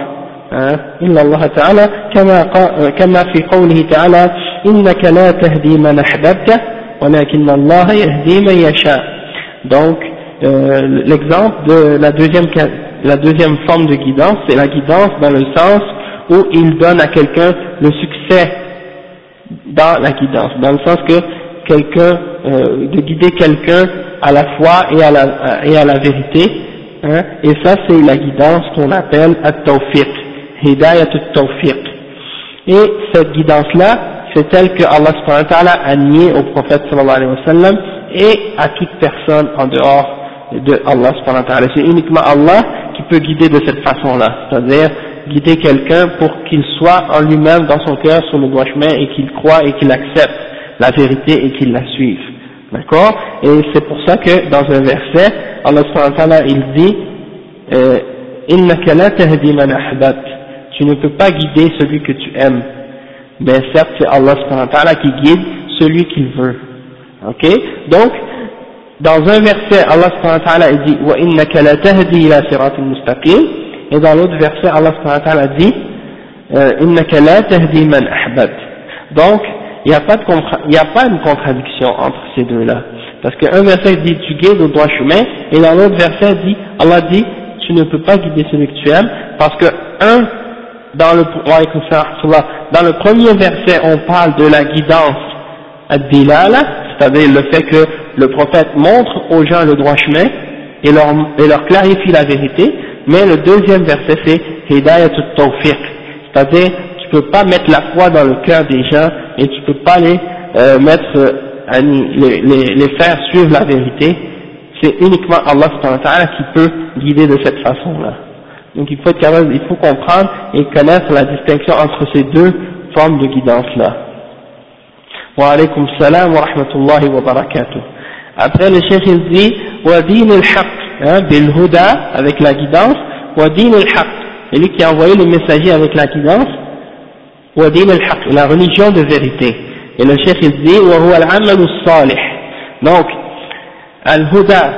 إلا الله تعالى كما, كما في قوله تعالى إنك لا تهدي من أحببت ولكن الله يهدي من يشاء donc euh, l'exemple de la deuxième, la deuxième forme de guidance c'est la guidance dans le sens où il donne à quelqu'un le succès dans la guidance dans le sens que quelqu'un euh, de guider quelqu'un à la foi et à la, et à la vérité Hein, et ça c'est la guidance qu'on appelle at-tawfiq, hidayat at-tawfiq. Et cette guidance-là, c'est celle que Allah subhanahu wa ta'ala a niée au prophète sallallahu alayhi wa et à toute personne en dehors de Allah subhanahu wa ta'ala. C'est uniquement Allah qui peut guider de cette façon-là, c'est-à-dire guider quelqu'un pour qu'il soit en lui-même dans son cœur sur le droit chemin et qu'il croit et qu'il accepte la vérité et qu'il la suive. D'accord? Et c'est pour ça que dans un verset, Allah subhanahu il dit euh, Tu ne peux pas guider celui que tu aimes. Mais certes, c'est Allah qui guide celui qu'il veut. Ok? Donc, dans un verset, Allah subhanahu dit Wa innaka la tahdi ila siratin mustaqim. Et dans l'autre verset, Allah subhanahu dit euh, Innaka la tahdi man. Donc, il n'y a, pas de pas une contradiction entre ces deux-là. Parce qu'un verset dit tu guides au droit chemin, et dans l'autre verset dit, Allah dit tu ne peux pas guider celui que tu aimes, parce que un, dans le, dans le premier verset on parle de la guidance ad-dilala, c'est-à-dire le fait que le prophète montre aux gens le droit chemin et leur, et leur clarifie la vérité, mais le deuxième verset c'est hidayat tawfiq, c'est-à-dire peux pas mettre la foi dans le cœur des gens et tu peux pas les euh, mettre, euh, les, les, les, faire suivre la vérité. C'est uniquement Allah qui peut guider de cette façon-là. Donc il faut être capable, il faut comprendre et connaître la distinction entre ces deux formes de guidance-là. Wa alaykum salam wa rahmatullahi wa barakatuh. Après le chef il dit, wa din al-haq, hein, bil huda, avec la guidance, wa din al-haq, et lui qui a envoyé le messager avec la guidance, wa din al-haq, la religion de vérité. Et le chef il dit, wa huwa al-amal salih. Donc, al-huda,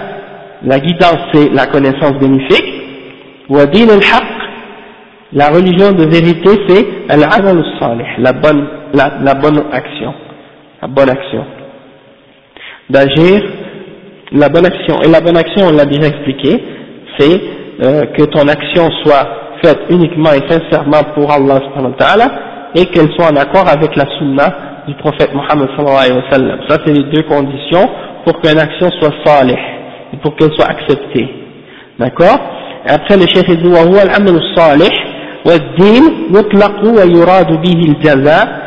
la guidance c'est la connaissance bénéfique, wa din al-haq, la religion de vérité c'est al-amal la bonne, la, bonne action, la bonne action d'agir la bonne action. Et la bonne action, on l'a déjà expliqué, c'est euh, que ton action soit faite uniquement et sincèrement pour Allah et qu'elle soit en accord avec la sunna du prophète Mohammed sallallahu wa sallam. Ça, c'est les deux conditions pour qu'une action soit salih et pour qu'elle soit acceptée. D'accord? Après, le chef dit, وهو العمل الصالح والدين يطلق ويراد به الجزاء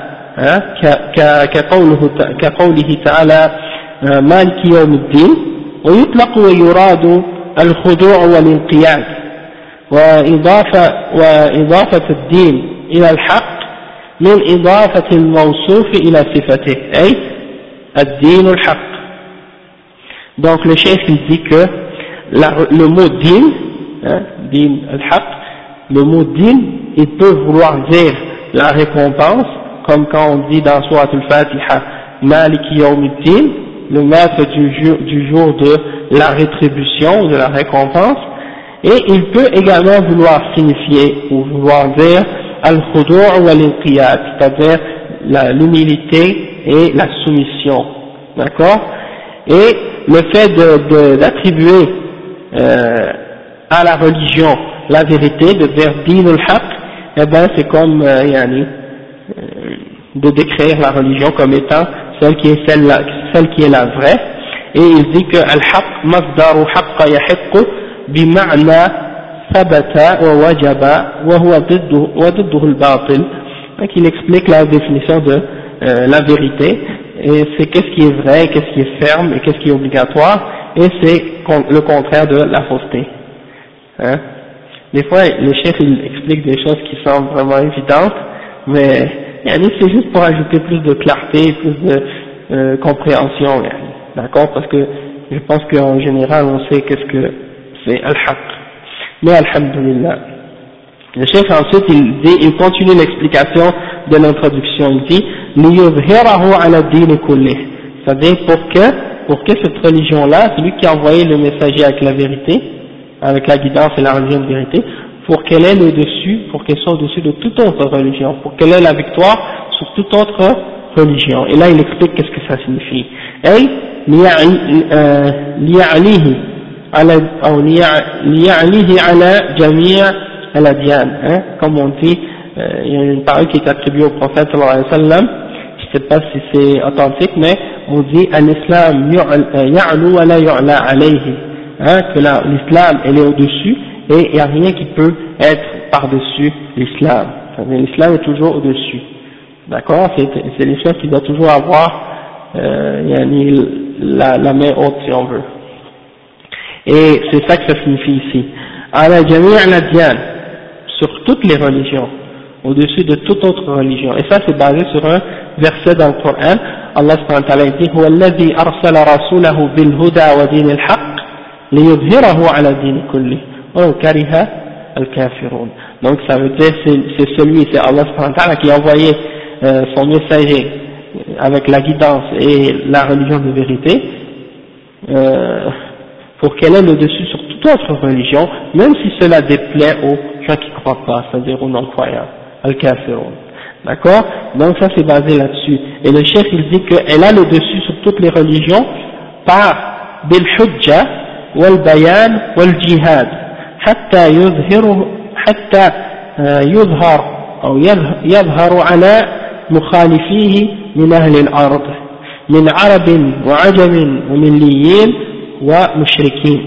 كقوله, كقوله تعالى مالك يوم الدين ويطلق ويراد الخضوع والانقياد وإضافة, وإضافة الدين إلى الحق من إضافة الموصوف إلى صفته أي الدين الحق. Donc le chef il dit que la, le mot din hein, din al-haq le mot din il peut vouloir dire la récompense comme quand on dit dans Surat al-Fatiha Maliki yawm din le maître du jour, du jour de la rétribution, de la récompense, et il peut également vouloir signifier ou vouloir dire al-khudur ou al-inqiyad, c'est-à-dire l'humilité et la soumission, d'accord? Et le fait d'attribuer euh, à la religion la vérité, de dire din al-haq, eh ben c'est comme euh, euh, de décrire la religion comme étant celle qui est celle, celle qui est la vraie, et il dit que al-haq masdaru haqqa yahiqqu bima'na wa wajaba wa huwa didduhu al-batil. Donc il explique la définition de euh, la vérité, et c'est qu'est-ce qui est vrai, qu'est-ce qui est ferme et qu'est-ce qui est obligatoire, et c'est le contraire de la fausseté. Hein. Des fois, les chefs ils expliquent des choses qui sont vraiment évidentes, mais c'est juste pour ajouter plus de clarté, plus de euh, compréhension, d'accord? Parce que je pense qu'en général on sait qu'est-ce que c'est al-haq. Mais alhamdulillah. Le chef ensuite il dit, il continue l'explication de l'introduction, il dit c'est-à-dire pour que, pour que cette religion-là, celui qui a envoyé le messager avec la vérité, avec la guidance et la religion de vérité, pour qu'elle ait le dessus, pour qu'elle soit au-dessus de toute autre religion, pour qu'elle ait la victoire sur toute autre religion. Et là, il explique qu'est-ce que ça signifie. أي ليعليه على أو ليعليه على جميع الأديان hein, comme on dit euh, il y a une parole qui est attribuée au prophète sallallahu alayhi wa sallam je ne sais pas si c'est authentique mais on dit l'islam ya'lu wa la yu'la alayhi hein, que l'islam elle est au-dessus et il n'y a rien qui peut être par-dessus l'islam. L'islam est toujours au-dessus. D'accord? C'est l'islam qui doit toujours avoir euh, la, main haute si on veut. Et c'est ça que ça signifie ici. la Adyan, sur toutes les religions, au-dessus de toute autre religion. Et ça c'est basé sur un verset dans le Coran. Allah subhanahu wa dit, « bil huda » ليظهره على الدين كله kariha al-kafirun. Donc ça veut dire c'est celui, c'est Allah qui a envoyé euh, son messager avec la guidance et la religion de vérité euh, pour qu'elle ait le dessus sur toute autre religion, même si cela déplaît aux gens qui ne croient pas, c'est-à-dire aux non-croyants, al-kafirun. D'accord Donc ça c'est basé là-dessus. Et le chef il dit qu'elle a le dessus sur toutes les religions par bil-hujja wal-bayan wal-jihad حتى يظهره حتى يظهر أو يظهر على مخالفيه من أهل الأرض من عرب وعجم ومليين ومشركين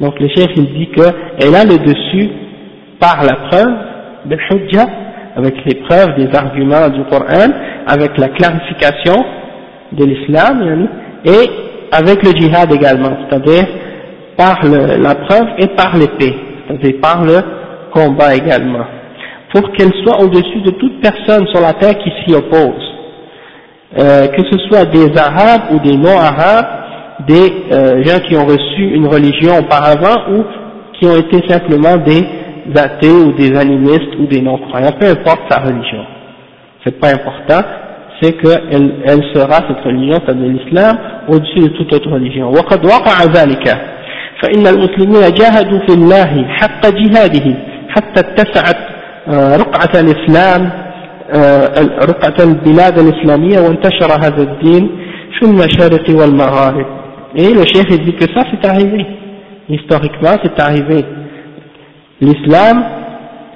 donc le chef il dit qu'elle a le dessus par la preuve de hujja avec les preuves, des arguments du Coran, avec la clarification de l'islam, et avec le djihad également, c'est-à-dire par la preuve et par l'épée, c'est-à-dire par le combat également, pour qu'elle soit au-dessus de toute personne sur la terre qui s'y oppose, euh, que ce soit des arabes ou des non-arabes, des euh, gens qui ont reçu une religion auparavant ou qui ont été simplement des athées ou des animistes ou des non-croyants, peu importe sa religion. C'est pas important, c'est qu'elle elle sera, cette religion, c'est-à-dire l'islam, au-dessus de toute autre religion. فإن المسلمين جاهدوا في الله حق جهاده حتى اتسعت آه، رقعة الإسلام آه، رقعة البلاد الإسلامية وانتشر هذا الدين في المشارق والمغارب. إيه الشيخ يقول كسا هذا تعيبي يستغيق ما في تعيبي الإسلام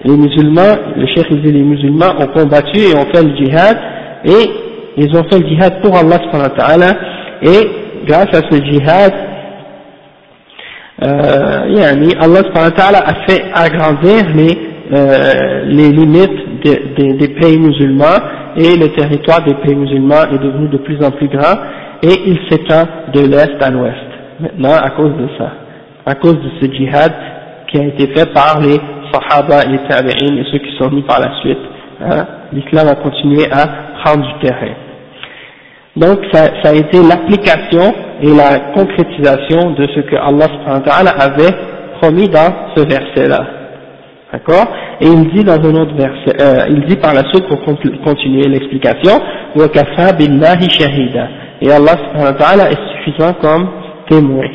المسلمين الشيخ يقول المسلمين ont combattu et ont fait le jihad et ils ont fait le jihad pour Allah subhanahu et grâce à ce jihad yani Allah a fait agrandir les, euh, les limites des, des, pays musulmans et le territoire des pays musulmans est devenu de plus en plus grand et il s'étend de l'est à l'ouest. Maintenant à cause de ça à cause de ce djihad qui a été fait par les sahaba, les tabi'in et ceux qui sont venus par la suite hein, l'islam a continué à prendre du terrain donc ça, ça a été l'application et la concrétisation de ce que Allah avait promis dans ce verset-là. D'accord Et il dit dans un autre verset, euh, il dit par la suite pour continuer l'explication, وَكَفَى بِاللَّهِ شَهِيدًا Et Allah subhanahu wa ta'ala est suffisant comme témoin.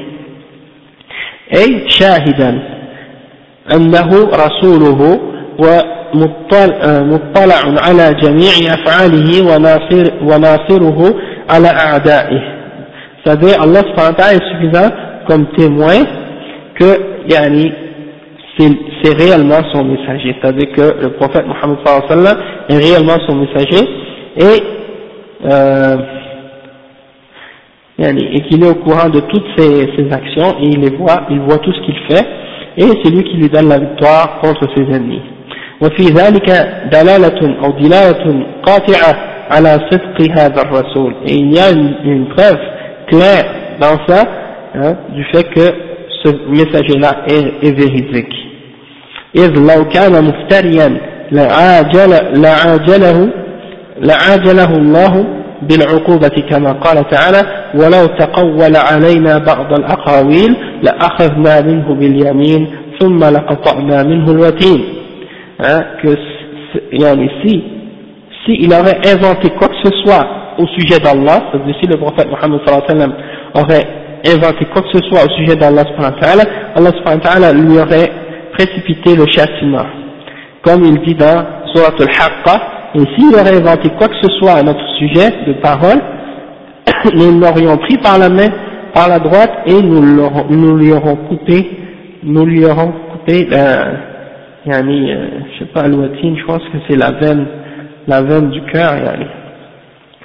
أي شاهدا أنه رسوله ومطلع على جميع أفعاله وناصر وناصره على أعدائه c'est-à-dire Allah est suffisant comme témoin que yani, c'est réellement son messager, c'est-à-dire que le prophète Mohammed est réellement son messager et, euh, yani, et qu'il est au courant de toutes ses, ses, actions et il les voit, il voit tout ce qu'il fait et c'est lui qui lui donne la victoire contre ses ennemis. وفي ذلك دلالة أو دلالة قاطعة على صدق هذا الرسول et il y a une, une preuve clair dans ça, hein, du fait que ce messager-là est, est véridique. إذ لو كان مفتريا لعاجل لعاجله لعاجله الله بالعقوبة كما قال تعالى ولو تقول علينا بعض الأقاويل لأخذنا منه باليمين ثم لقطعنا منه الوتين que يعني si si il aurait inventé quoi que ce soit au sujet d'Allah, c'est-à-dire si le prophète Mohammed aurait inventé quoi que ce soit au sujet d'Allah Allah lui aurait précipité le châtiment. Comme il dit dans Surat al-Haqqa, et s'il aurait inventé quoi que ce soit à notre sujet de parole, [COUGHS] nous l'aurions pris par la main, par la droite, et nous, nous lui aurons coupé, nous lui aurons coupé, euh, yani, euh, je sais pas, l'ouatine, je pense que c'est la veine, la veine du cœur.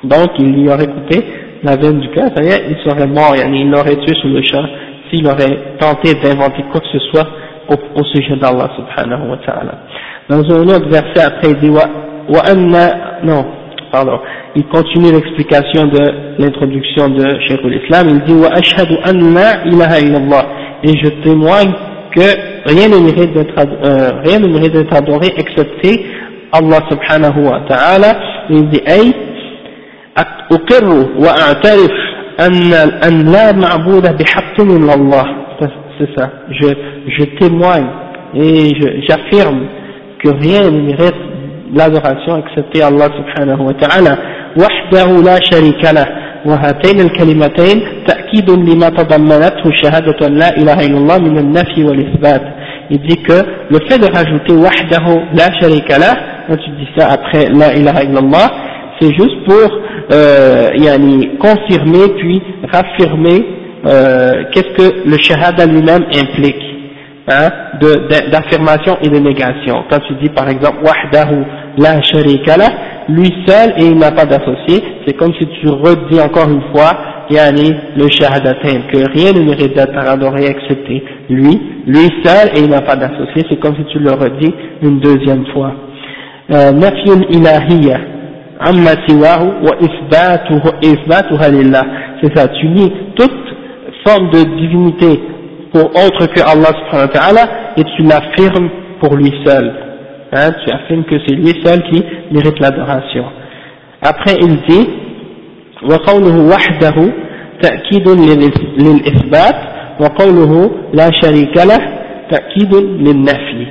Donc il lui aurait coupé la veine du cœur, c'est-à-dire il serait mort, il l'aurait tué sur le champ s'il aurait tenté d'inventer quoi que ce soit au, sujet d'Allah subhanahu wa ta'ala. Dans un autre verset après il dit wa, anna, non, pardon, il continue l'explication de l'introduction de Cheikh l'Islam, il dit wa ashhadu anna ilaha illallah et je témoigne que rien ne mérite d'être euh, rien ne mérite d'être adoré excepté Allah subhanahu wa ta'ala, il dit ay أقر وأعترف أن أن لا معبود بحق إلا الله c'est ça je, je témoigne et j'affirme que rien ne mérite l'adoration excepté Allah subhanahu wa ta'ala وحده لا شريك له وهاتين الكلمتين تأكيد لما تضمنته شهادة لا إله إلا الله من النفي والإثبات il dit que le fait de rajouter wahdahu la sharika lah quand tu dis ça après la ilaha illallah c'est juste pour euh, yani, confirmer puis raffirmer euh, qu'est-ce que le shahada lui-même implique hein, d'affirmation et de négation. Quand tu dis par exemple wahdahu la sharika lui seul et il n'a pas d'associé, c'est comme si tu redis encore une fois yani le shahadatain, que rien ne mérite d'être adoré excepté lui, lui seul, et il n'a pas d'associé, c'est comme si tu le redis une deuxième fois. Euh, Nafyul ilahiyya, amma siwahu wa isbatuha lillah. C'est ça, tu nies toute forme de divinité pour autre que Allah subhanahu wa ta'ala, et tu l'affirmes pour lui seul. Hein, tu affirmes que c'est lui seul qui mérite l'adoration. Après, il dit, وقوله وحده تأكيد للإثبات وقوله لا شريك له تأكيد للنفي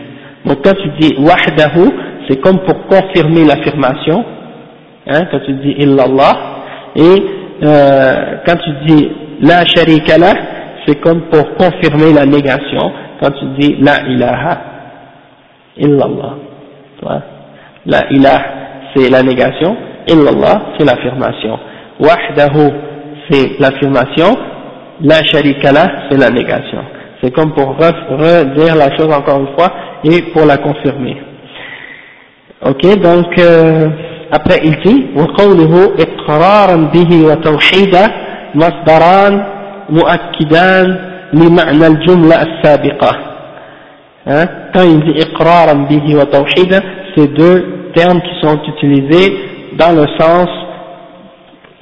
donc quand tu dis wahdahu c'est comme pour confirmer l'affirmation hein, quand tu dis illallah et euh, quand tu dis la sharika la c'est comme pour confirmer la négation quand tu dis la ilaha illallah la ilaha c'est la négation illallah c'est l'affirmation wahdahu c'est l'affirmation la sharika la c'est la négation c'est comme pour redire la chose encore une fois et pour la confirmer ok donc euh, après il dit وقوله إقرارا به وتوحيدا مصدران مؤكدان لمعنى الجملة السابقة hein? quand il dit إقرارا به وتوحيدا c'est deux termes qui sont utilisés dans le sens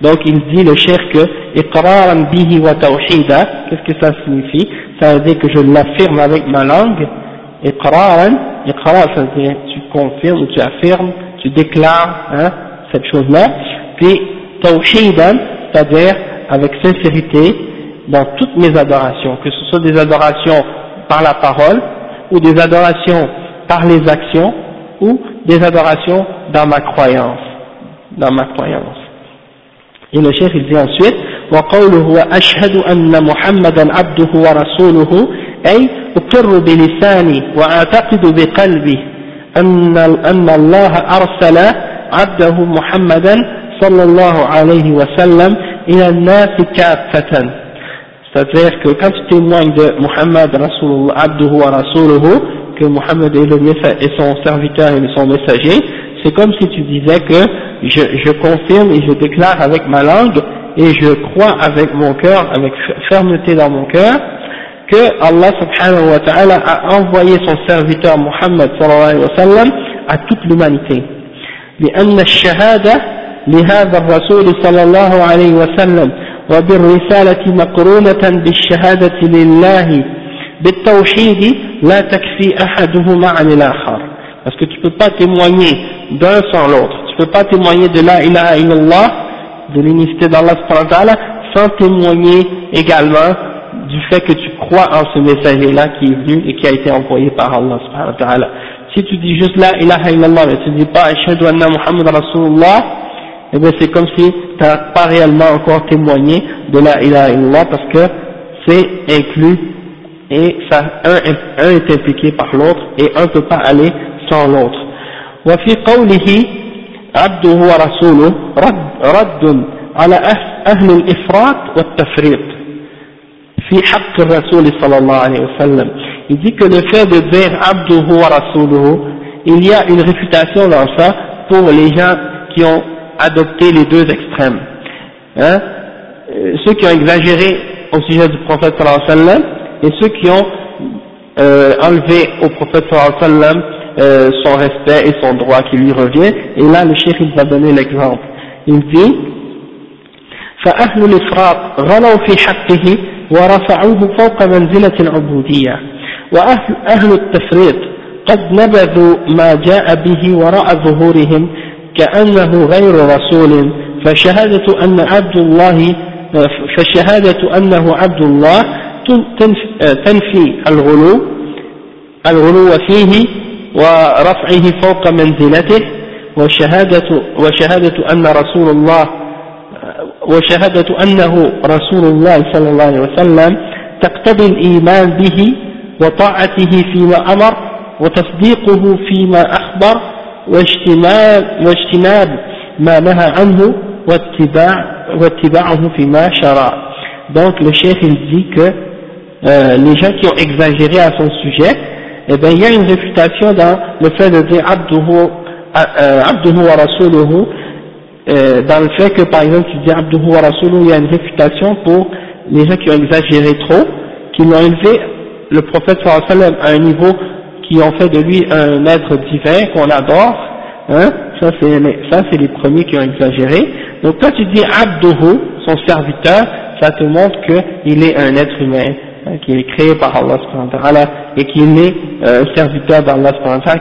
Donc il dit le cher que bihi wa qu'est-ce que ça signifie? Ça veut dire que je l'affirme avec ma langue. Iqraran, iqrar ça veut dire tu confirmes, tu affirmes, tu déclares hein, cette chose-là. Puis tawhidan, c'est-à-dire avec sincérité dans toutes mes adorations, que ce soit des adorations par la parole ou des adorations par les actions ou des adorations dans ma croyance, dans ma croyance. Et le chef il dit ensuite, وقوله وأشهد أن محمدا عبده ورسوله أي أقر بلساني وأعتقد بقلبي أن أن الله أرسل عبده محمدا صلى الله عليه وسلم c'est-à-dire que quand tu témoignes de Muhammad Rasulullah, Abduhu wa Rasuluhu, que Muhammad est, le, est son serviteur et son messager, c'est comme si tu disais que je, je confirme et je déclare avec ma langue et je crois avec mon cœur, avec fermeté dans mon cœur, que Allah subhanahu wa ta'ala a envoyé son serviteur Muhammad sallallahu alayhi wa sallam à toute l'humanité. لأن الشهادة لهذا الرسول صلى الله عليه وسلم وبالرسالة مقرونة بالشهادة لله بالتوحيد لا تكفي أحدهما عن الآخر parce que tu peux pas témoigner d'un sans l'autre tu peux pas témoigner de la ilaha illallah de l'unicité d'Allah sans témoigner également du fait que tu crois en ce messager là qui est venu et qui a été envoyé par Allah subhanahu ta'ala si tu dis juste la ilaha illallah mais tu dis pas ashhadu anna muhammad rasulullah eh bien c'est comme si tu n'as pas réellement encore témoigné de la ilaha illallah parce que c'est inclus et ça, un, un est impliqué par l'autre et un ne peut pas aller sans l'autre. وفي قوله عبده ورسوله رد, رد على أهل الإفراط والتفريط في حق الرسول صلى الله عليه وسلم il dit que le fait de dire abduhu wa rasuluhu il y a une réfutation dans ça pour les gens qui ont adopter les deux extrêmes. Hein euh, ceux qui ont exagéré au sujet du prophète sallallahu alayhi wa sallam et ceux qui ont euh, enlevé au prophète sallallahu alayhi wa sallam euh, son respect et son droit qui lui revient. Et là, le cheikh il va donner l'exemple. Il dit فأهل الإفراط غلوا في حقه ورفعوه فوق منزلة العبودية وأهل أهل التفريط قد نبذوا ما جاء به وراء ظهورهم كأنه غير رسول فشهادة أن عبد الله فشهادة أنه عبد الله تنفي الغلو الغلو فيه ورفعه فوق منزلته وشهادة, وشهادة أن رسول الله وشهادة أنه رسول الله صلى الله عليه وسلم تقتضي الإيمان به وطاعته فيما أمر وتصديقه فيما أخبر واجتناب, ما نهى عنه واتباع واتباعه فيما شرع. Donc le chef il dit que euh, les gens qui ont exagéré à son sujet eh bien il y a une réfutation dans le fait de dire abduhu, euh, abduhu wa euh, dans le fait que par exemple tu dis abduhu wa il y a une réfutation pour les gens qui ont exagéré trop qui l'ont élevé le prophète sallallahu à un niveau qui ont fait de lui un être divin qu'on adore hein ça c'est ça c'est les premiers qui ont exagéré. Donc quand tu dis abduhu son serviteur ça te montre qu'il est un être humain qui est créé par Allah et qu'il est euh, un serviteur d'Allah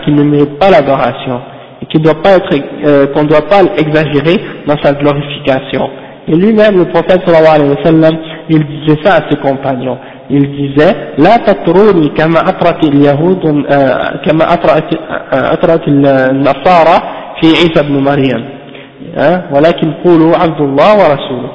qui ne mérite pas l'adoration et qui doit pas être euh, qu'on ne doit pas l'exagérer dans sa glorification et lui-même le prophète sallallahu alayhi wa sallam il disait ça à ses compagnons il disait لا تطروني كما أطرت اليهود كما أطرت أطرت النصارى في عيسى ابن مريم ولكن قولوا عبد الله ورسوله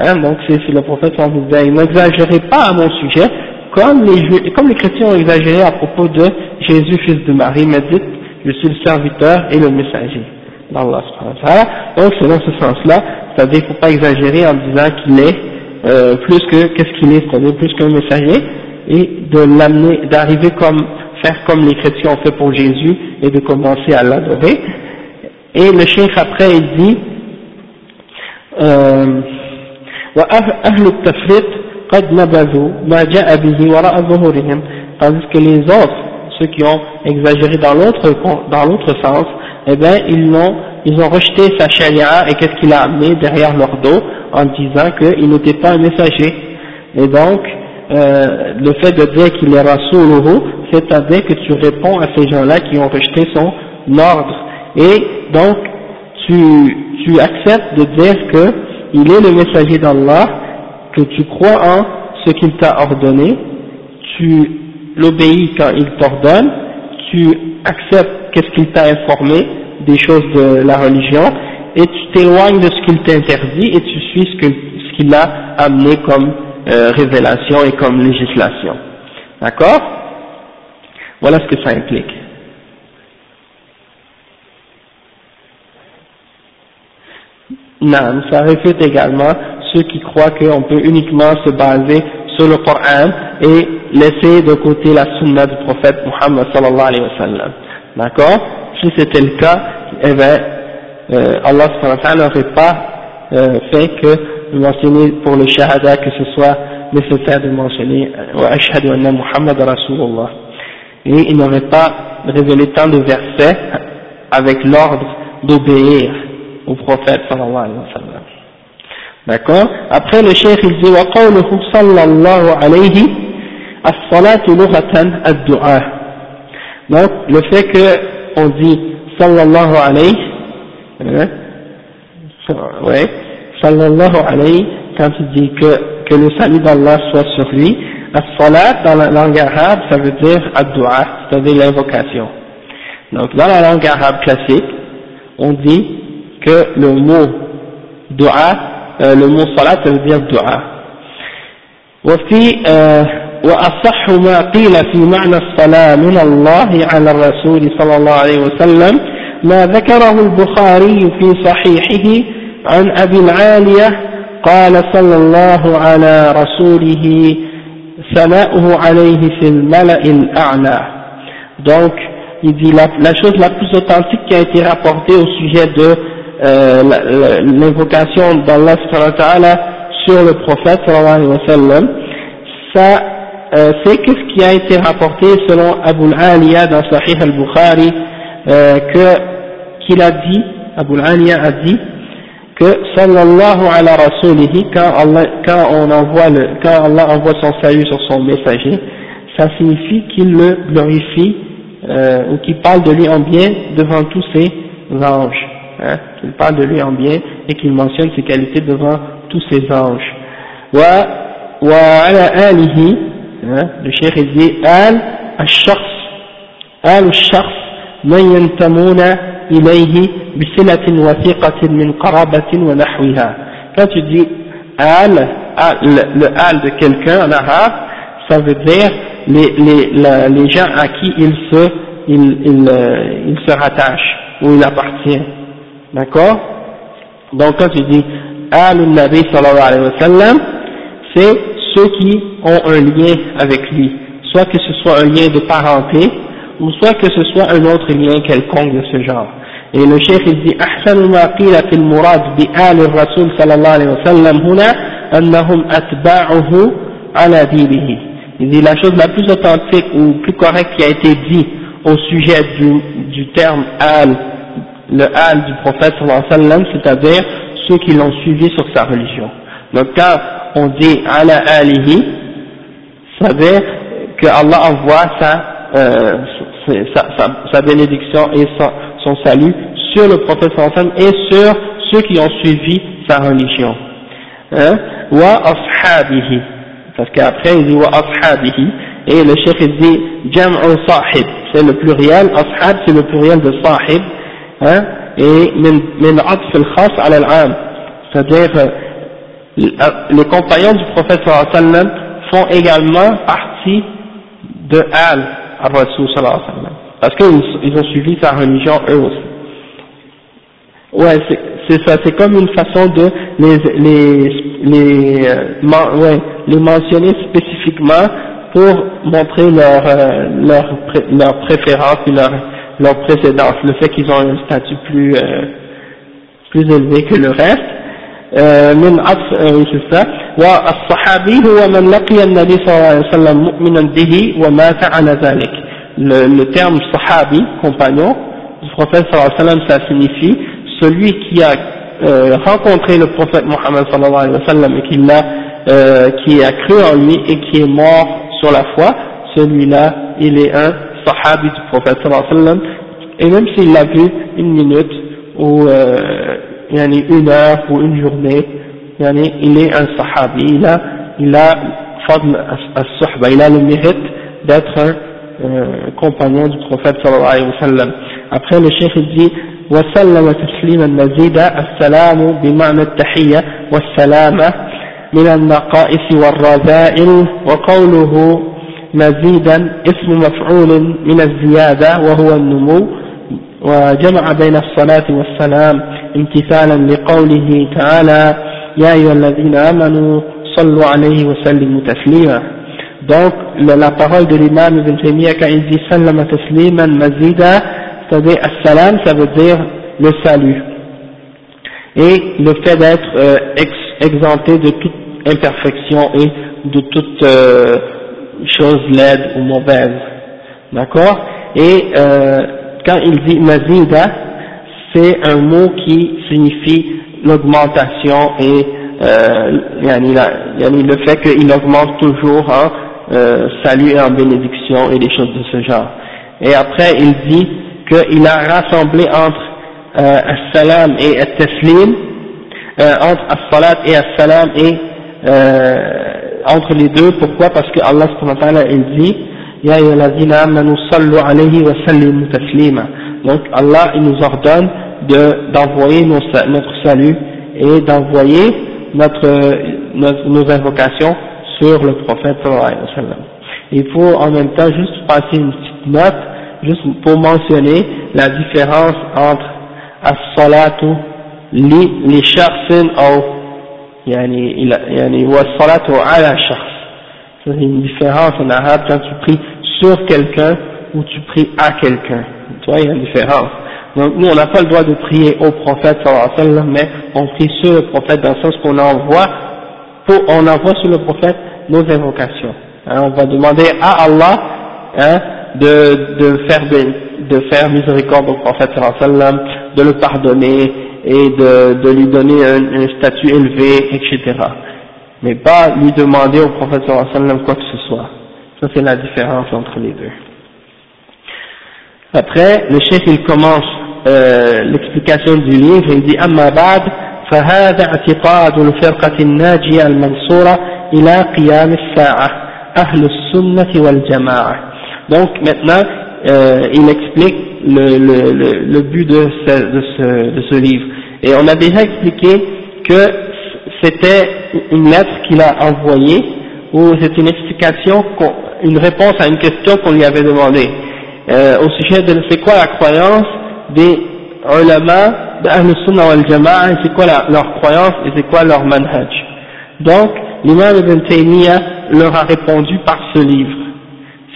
Hein, donc c'est le prophète disait, n'exagérez pas à mon sujet, comme les, comme les chrétiens ont exagéré à propos de Jésus, fils de Marie, mais dites, je suis le serviteur et le messager. Donc c'est dans ce sens-là, c'est-à-dire qu'il ne faut pas exagérer en disant qu'il est euh, plus que, qu'est-ce qu'il est, c'est-à-dire plus qu'un messager, et de l'amener, d'arriver comme, faire comme les chrétiens ont fait pour Jésus, et de commencer à l'adorer. Et le chef après il dit, euh, وأهل التفريط قد نبذوا ما جاء به وراء ظهورهم tandis que les autres ceux qui ont exagéré dans l'autre dans l'autre sens eh bien ils ont ils ont rejeté sa charia et qu'est-ce qu'il a amené derrière leur dos en disant qu'il n'était pas un messager et donc euh, le fait de dire qu'il est Rasuluhu c'est-à-dire que tu réponds à ces gens-là qui ont rejeté son ordre et donc tu, tu acceptes de dire que il est le messager d'Allah, que tu crois en ce qu'il t'a ordonné, tu l'obéis quand il t'ordonne, tu acceptes qu'est-ce qu'il t'a informé des choses de la religion, et tu t'éloignes de ce qu'il t'interdit et tu suis ce qu'il a amené comme euh, révélation et comme législation. D'accord? Voilà ce que ça implique. Non, ça réfute également ceux qui croient qu'on peut uniquement se baser sur le Coran et laisser de côté la sunna du prophète Muhammad sallallahu alayhi wa sallam. D'accord? Si c'était le cas, eh bien, euh, Allah n'aurait pas euh, fait que de mentionner pour le shahada que ce soit nécessaire de mentionner euh, wa ashhadu anna Muhammad rasulullah. Et il n'aurait pas révélé tant de versets avec l'ordre d'obéir au prophète sallallahu alayhi wa sallam. D'accord Après le cheikh il dit وقوله صلى الله عليه الصلاة لغة الدعاء donc le fait que on dit sallallahu alayhi hein, ouais, sallallahu alayhi quand il dit que, que le salut d'Allah soit sur lui as-salat dans la langue arabe ça veut dire ad-du'a c'est-à-dire l'invocation donc dans la langue arabe classique on dit que le mot dua, euh, le mot salat, ça veut dire dua. وفي وأصح ما قيل في معنى الصلاة من الله على الرسول صلى الله عليه وسلم ما ذكره البخاري في صحيحه عن أبي العالية قال صلى الله على رسوله ثناؤه عليه في الملأ الأعلى donc il dit la, la chose la plus authentique qui a été rapportée au sujet de euh, l'invocation d'Allah sur le prophète sallallahu alayhi wa sallam, ça euh, c'est ce qui a été rapporté selon Abu al-Aliya dans Sahih al-Bukhari euh, que qu'il a dit, Abu al-Aliya a dit que sallallahu ala rasulihi quand Allah, envoie quand Allah envoie son salut sur son messager, ça signifie qu'il le glorifie euh, ou qu'il parle de lui en bien devant tous ses anges hein, qu'il parle de lui en bien et qu'il mentionne ses qualités devant tous ses anges. Wa, wa ala alihi, hein, le cheikh il dit, al al-shakhs, al al-shakhs, من ينتمون إليه بصلة وثيقة من قرابة ونحوها. Quand tu dis al, al le, le al de quelqu'un en arabe, ça veut dire les, les, la, les gens à qui il se, il, il, euh, il se rattache ou il appartient. D'accord Donc quand tu dis al-Nabi sallallahu alayhi wa sallam, c'est ceux qui ont un lien avec lui, soit que ce soit un lien de parenté, ou soit que ce soit un autre lien quelconque de ce genre. Et le chef il dit أحسن ما قيل في المراد بآل الرسول صلى الله عليه وسلم هنا أنهم أتباعه على دينه. Il dit la chose la plus authentique ou plus correcte qui a été dit au sujet du, du terme al, le al du prophète c'est-à-dire ceux qui l'ont suivi sur sa religion. Donc quand on dit ala alihi, ça veut dire que Allah envoie sa, euh, sa, sa, bénédiction et son, salut sur le prophète et sur ceux qui ont suivi sa religion. Hein? Wa ashabihi. Parce qu'après il dit wa ashabihi. Et le chef il dit jam'u sahib. C'est le pluriel. Ashab c'est le pluriel de sahib. Hein? Et min, atf al-khas ala al-am. C'est-à-dire, les compagnons du prophète sallam font également partie de Al, al-Rasul sallallahu wa sallam. Parce qu'ils ont suivi sa religion eux aussi. Ouais, c'est ça, c'est comme une façon de les, les, les, euh, ouais, les mentionner spécifiquement pour montrer leur, euh, leur, leur préférence et leur, leur précédence, le fait qu'ils ont un statut plus, euh, plus élevé que le reste. من عطف c'est ça والصحابي هو من لقي النبي صلى الله عليه وسلم مؤمنا به ومات على ذلك le, le terme sahabi compagnon du prophète sallallahu alayhi wa sallam ça signifie celui qui a euh, rencontré le prophète Mohammed sallallahu alayhi wa sallam et qui l'a euh, qui a cru en lui et qui est mort sur la foi celui-là il est un sahabi du prophète sallam et même s'il l'a vu une minute ou euh, une heure ou une journée, yani il est un sahabi, il a, il a il a le mérite d'être un euh, compagnon du prophète sallallahu alayhi wa sallam. Après le chef il dit وسلم تسليما مزيدا السلام بمعنى التحية والسلامة من النقائص والرذائل وقوله مزيدا اسم مفعول من الزيادة وهو النمو وجمع بين الصلاة والسلام امتثالا لقوله تعالى يا أيها الذين آمنوا صلوا عليه وسلموا تسليما donc la parole de l'imam Ibn Taymiyyah quand il dit sallama tasliman mazida c'est-à-dire as-salam ça veut dire le salut et le fait d'être euh, ex exempté de toute imperfection et de toute euh, chose laide ou mauvaise d'accord? Et euh, quand il dit mazida c'est un mot qui signifie l'augmentation et euh, le fait qu'il augmente toujours en euh, salut et en bénédiction et des choses de ce genre. Et après il dit qu'il a rassemblé entre euh, as-salam et as-taslim, euh, entre as-salat et as-salam et euh, entre les deux, pourquoi? Parce que Allah il dit Ya alayhi wa taslima donc Allah il nous ordonne d'envoyer notre salut et d'envoyer notre, nos invocations sur le prophète. Il faut en même temps juste passer une petite note, juste pour mentionner la différence entre as-salatu li, li yani, wa as-salatu ala shakhs. C'est une différence en arabe quand tu pries sur quelqu'un ou tu pries à quelqu'un. Tu vois, il y a une différence. Donc nous, on n'a pas le droit de prier au prophète sallallahu alayhi wa mais on prie sur le prophète dans le sens qu'on envoie, on envoie sur le prophète nos invocations. Hein, on va demander à Allah hein, de, de, faire, de faire miséricorde au prophète sallallahu alayhi wa de le pardonner et de, de lui donner un, un statut élevé, etc. Mais pas lui demander au prophète sallallahu alayhi wa sallam quoi que ce soit. Ça c'est la différence entre les deux. Après, le chef il commence euh, l'explication du livre, il dit أما بعد فهذا اعتقاد الفرقة الناجية المنصورة إلى قيام الساعة أهل السنة والجماعة donc maintenant euh, il explique le, le, le, le but de ce, de, ce, de ce livre et on a déjà expliqué que c'était une lettre qu'il a envoyée ou c'est une explication, une réponse à une question qu'on lui avait demandée euh, au sujet de c'est quoi la croyance des ulama d'Ahl Sunnah wal Jama'a, c'est quoi leur croyance et c'est quoi leur manhaj. Donc, l'imam Ibn Taymiyyah leur a répondu par ce livre.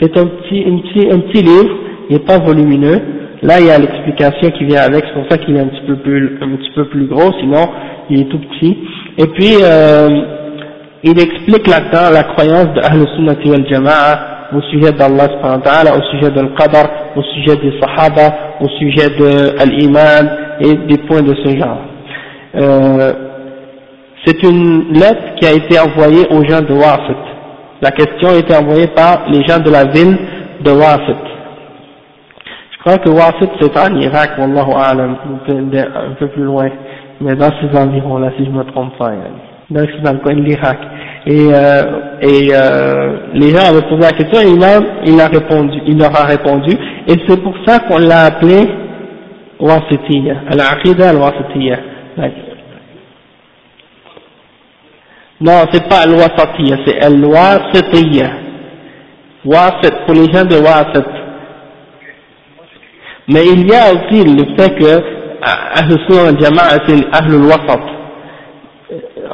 C'est un petit, un petit, un petit livre, il n'est pas volumineux. Là, il y a l'explication qui vient avec, c'est pour ça qu'il est un petit peu plus, un petit peu plus gros, sinon, il est tout petit. Et puis, euh, il explique là-dedans la croyance de Ahl Sunnah wal Jama'a au sujet d'Allah au sujet de l'Qadar, au sujet des Sahaba, au sujet de l'Iman et des points de ce genre. Euh, c'est une lettre qui a été envoyée aux gens de Wafit. La question a été envoyée par les gens de la ville de Wafit. Crois que Wafit c'est en Irak, Wallahu A'lam, un peu plus loin, mais dans ces environs-là, si je me trompe pas. Donc c'est dans le coin de l'Irak. Et, euh, et euh, les gens avaient posé la question et l'imam, il a répondu, il leur a répondu, et c'est pour ça qu'on l'a appelé Wasitiyya, al-Aqidah al-Wasitiyya. Non, c'est pas al-Wasatiyya, c'est al-Wasitiyya. Wasit, pour les gens de Wasit. Mais il y a aussi le fait que Ahl-Sunnah al-Jama'a, c'est Ahl-Wasat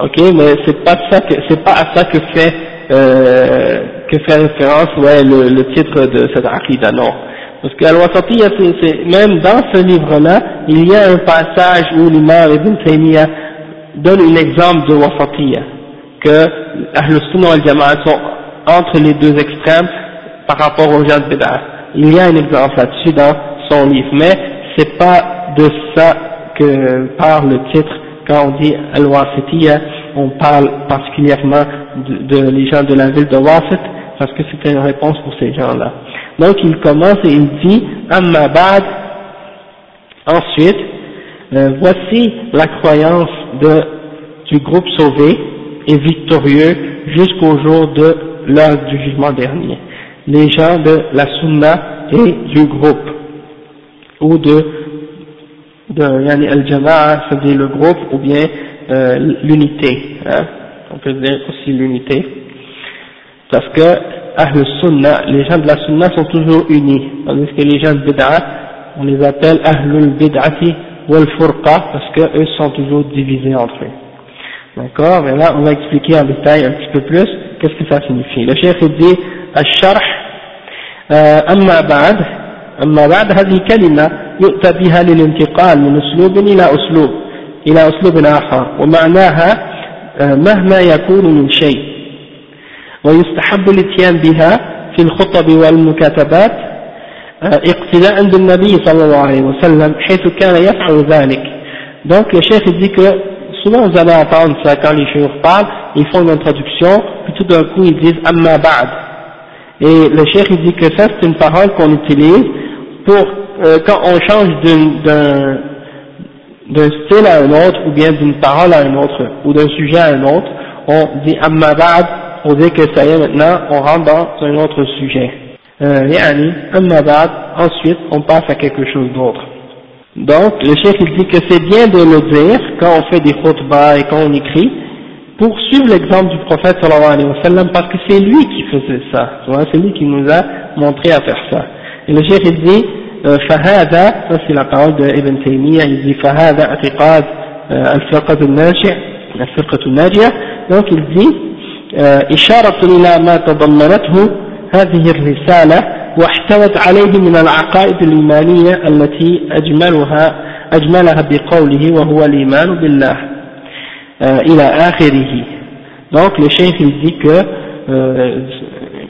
ok, mais c'est pas ça que c'est pas à ça que fait euh, que fait référence ouais le, titre de cette aqidah non. Parce qu'à wasatiyya c'est même dans ce livre-là, il y a un passage où l'imam Ibn Taymiyyah donne un exemple de wasatiyya, que Ahl Sunnah wal Jama'a sont entre les deux extrêmes par rapport aux gens de Bid'ah. Il y a un exemple là-dessus dans son livre, mais c'est pas de ça que parle le titre quand on dit Al-Wasitiyya, on parle particulièrement de, les gens de la ville de Wasit, parce que c'était une réponse pour ces gens-là. Donc il commence et il dit Amma ba'd, ensuite, euh, voici la croyance de, du groupe sauvé et victorieux jusqu'au jour de l'heure du jugement dernier. Les gens de la Sunna et du groupe, ou de de yani al-jama'a, c'est-à-dire le groupe, ou bien euh, l'unité. Hein, on peut dire aussi l'unité. Parce que Ahl Sunnah, les gens de la Sunna sont toujours unis, tandis que les gens de Bid'a, on les appelle Ahlul Bid'ati wal Furqa, parce qu'eux sont toujours divisés entre eux. D'accord Mais là, on va expliquer en détail un petit peu plus qu'est-ce que ça signifie. Le chef dit, Al-Sharh, أما بعد أما بعد هذه كلمة يؤتى بها للانتقال من أسلوب إلى أسلوب إلى أسلوب آخر ومعناها آه، مهما يكون من شيء ويستحب الاتيان بها في الخطب والمكاتبات آه، اقتداء بالنبي صلى الله عليه وسلم حيث كان يفعل ذلك دونك الشيخ ذكر Souvent, vous allez entendre ça quand les chefs parlent, ils font une introduction, puis tout d'un coup, ils disent Amma Ba'd. Et le chef, il dit que ça, c'est une parole qu'on utilise pour euh, quand on change d'un style à un autre, ou bien d'une parole à un autre, ou d'un sujet à un autre, on dit amma ba'd, pour dire que ça y est maintenant, on rentre dans un autre sujet. Euh, amma ba'd, ensuite on passe à quelque chose d'autre. Donc, le chef il dit que c'est bien de le dire quand on fait des khutbahs et quand on écrit, pour suivre l'exemple du prophète sallallahu alayhi wa sallam, parce que c'est lui qui faisait ça, c'est lui qui nous a montré à faire ça. Et le chef il dit, فهذا ça c'est la Taymiyyah il dit فهذا اعتقاد الفرقة الناجية الفرقة الناجية donc il dit إشارة إلى ما تضمنته هذه الرسالة واحتوت عليه من العقائد الإيمانية التي أجملها أجملها بقوله وهو الإيمان بالله. إلى آخره. Il dit que euh,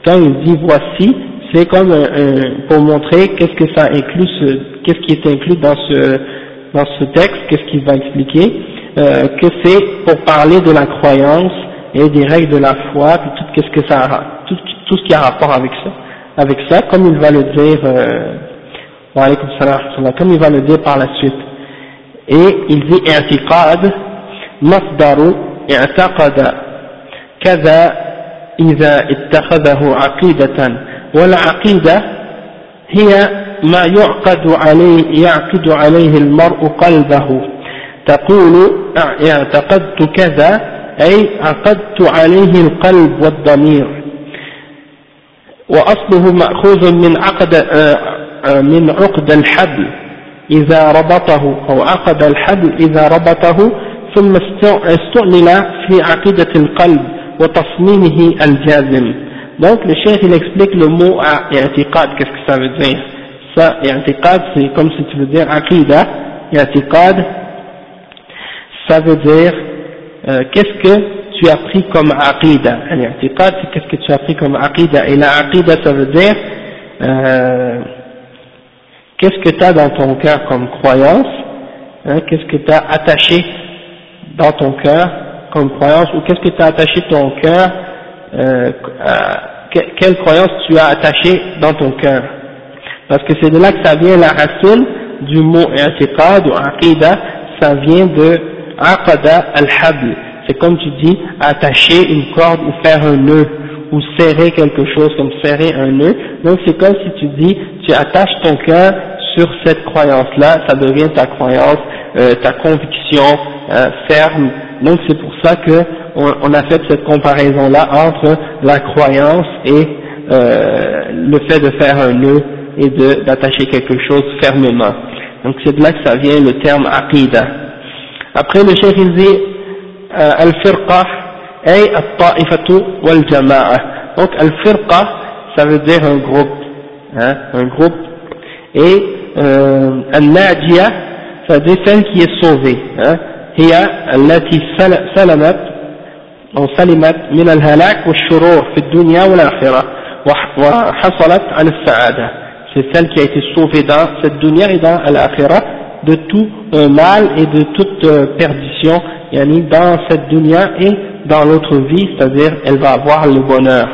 quand il dit voici c'est comme pour montrer qu'est-ce que ça inclut, qu'est-ce qui est inclus dans ce dans ce texte, qu'est-ce qu'il va expliquer, euh, que c'est pour parler de la croyance et des règles de la foi, puis tout qu'est-ce que ça a, tout, tout ce qui a rapport avec ça, avec ça, comme il va le dire, euh, comme il va le dire par la suite. Et il dit i'tiqad masdaru i'taqada kaza إذا اتخذه عقيدة والعقيدة هي ما يعقد عليه يعقد عليه المرء قلبه. تقول اعتقدت كذا أي عقدت عليه القلب والضمير. وأصله مأخوذ من عقد من عقد الحبل إذا ربطه أو عقد الحبل إذا ربطه ثم استعمل في عقيدة القلب وتصميمه الجازم. Donc le chef il explique le mot i'tiqad. Qu'est-ce que ça veut dire? Ça i'tiqad c'est comme si tu veux dire aqida. I'tiqad ça veut dire euh, qu'est-ce que tu as pris comme aqida? I'tiqad c'est qu'est-ce que tu as pris comme aqida. Et la aqida ça veut dire euh, qu'est-ce que tu as dans ton cœur comme croyance, hein, qu'est-ce que tu as attaché dans ton cœur comme croyance, ou qu'est-ce que tu as attaché ton cœur, euh, quelle croyance tu as attaché dans ton cœur? Parce que c'est de là que ça vient la racine du mot i'tiqad ou aqida, ça vient de aqada al-habl. C'est comme tu dis, attacher une corde ou faire un nœud ou serrer quelque chose comme serrer un nœud. Donc c'est comme si tu dis, tu attaches ton cœur sur cette croyance-là, ça devient ta croyance, euh, ta conviction euh, ferme. Donc c'est pour ça que on, on a fait cette comparaison-là entre la croyance et euh, le fait de faire un nœud et d'attacher quelque chose fermement. Donc c'est de là que ça vient le terme aqidah. Après le cheikh il dit euh, al-firqa ay al-ta'ifatu wal-jama'a. Donc al-firqa ça veut dire un groupe, hein, un groupe et euh, al-najia ça veut dire celle qui est sauvée, hein, salamat سلمت من الهلاك والشرور في الدنيا والآخرة وحصلت على السعادة c'est celle qui a été sauvée dans cette dunya et dans l'akhira de tout euh, mal et de toute euh, perdition yani dans cette dunya et dans l'autre vie c'est-à-dire elle va avoir le bonheur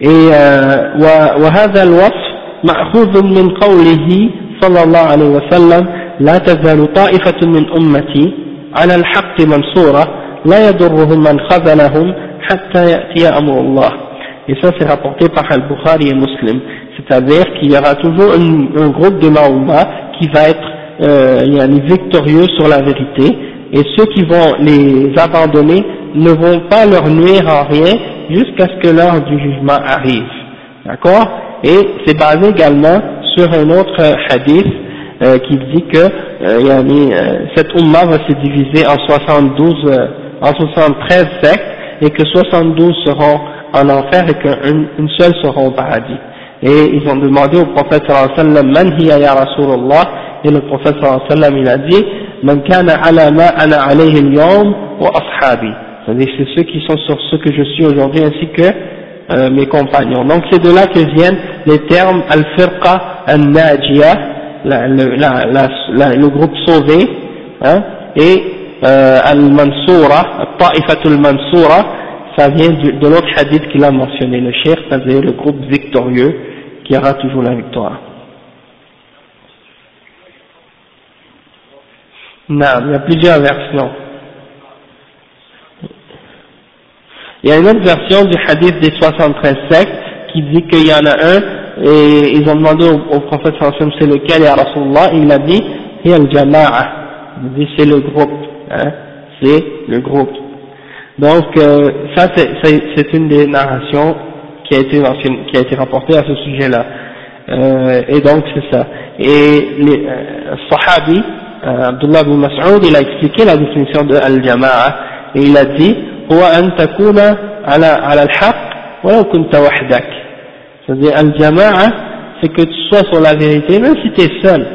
et euh, وهذا الوصف مأخوذ من قوله صلى الله عليه وسلم لا تزال من أمتي على الحق منصورة لا يضرهم من خذلهم حتى يأتي أمر الله et ça c'est rapporté par Al-Bukhari et Muslim c'est-à-dire qu'il y aura toujours un, un groupe de Mahoma qui va être euh, victorieux sur la vérité et ceux qui vont les abandonner ne vont pas leur nuire en rien jusqu'à ce que l'heure du jugement arrive d'accord et c'est basé également sur un autre hadith euh, qui dit que euh, euh, cette umma va se diviser en 72, en 73 sectes et que 72 seront en enfer et qu'une seule sera au paradis. Et ils ont demandé au prophète sallallahu alayhi wa sallam, man hiya ya Rasulullah, et le prophète sallallahu alayhi wa sallam il a dit, man kana ala ma ana alayhi al-yawm wa ashabi. C'est-à-dire c'est ceux qui sont sur ce que je suis aujourd'hui ainsi que euh, mes compagnons. Donc c'est de là que viennent les termes al-firqa al-najiyah, le groupe sauvé, hein, et euh, al-mansura, al-ta'ifatul mansura, ça vient de, l'autre hadith qu'il a mentionné, le cheikh, c'est-à-dire le groupe victorieux qui aura toujours la victoire. Non, il y a plusieurs versions. Il y a une autre version du hadith des 73 sectes qui dit qu'il y en a un, et ils ont demandé au, au prophète c'est lequel, ya Rasulullah, il a dit, c'est al jama'a, il dit c'est le groupe, hein, c'est le groupe. Donc euh, ça c'est une des narrations qui a été qui a été rapportée à ce sujet-là. Euh, et donc c'est ça. Et les euh, Sahabi, euh, Abdullah ibn Mas'ud, il a expliqué la définition de al-jama'a, et il a dit, هو أن تكون على على الحق ولو كنت وحدك c'est-à-dire al-jama'a c'est que tu sois sur la vérité même si tu es seul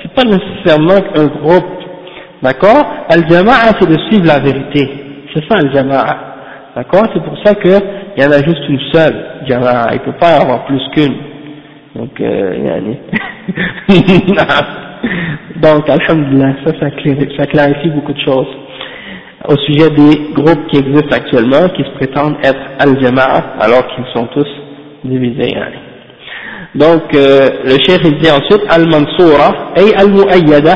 c'est pas nécessairement un groupe d'accord al-jama'a c'est de suivre la vérité. C'est ça al-jama'a. D'accord c'est pour ça qu'il y en a juste une seule jama'a. Il ne peut pas y avoir plus qu'une. Donc euh, [LAUGHS] donc alhamdulillah ça ça clarifie beaucoup de choses. Au sujet des groupes qui existent actuellement, qui se prétendent être al-jama'a, alors qu'ils sont tous divisés. Hein. Donc, euh, le chef il dit ensuite al-mansura, et al-mu'ayyada,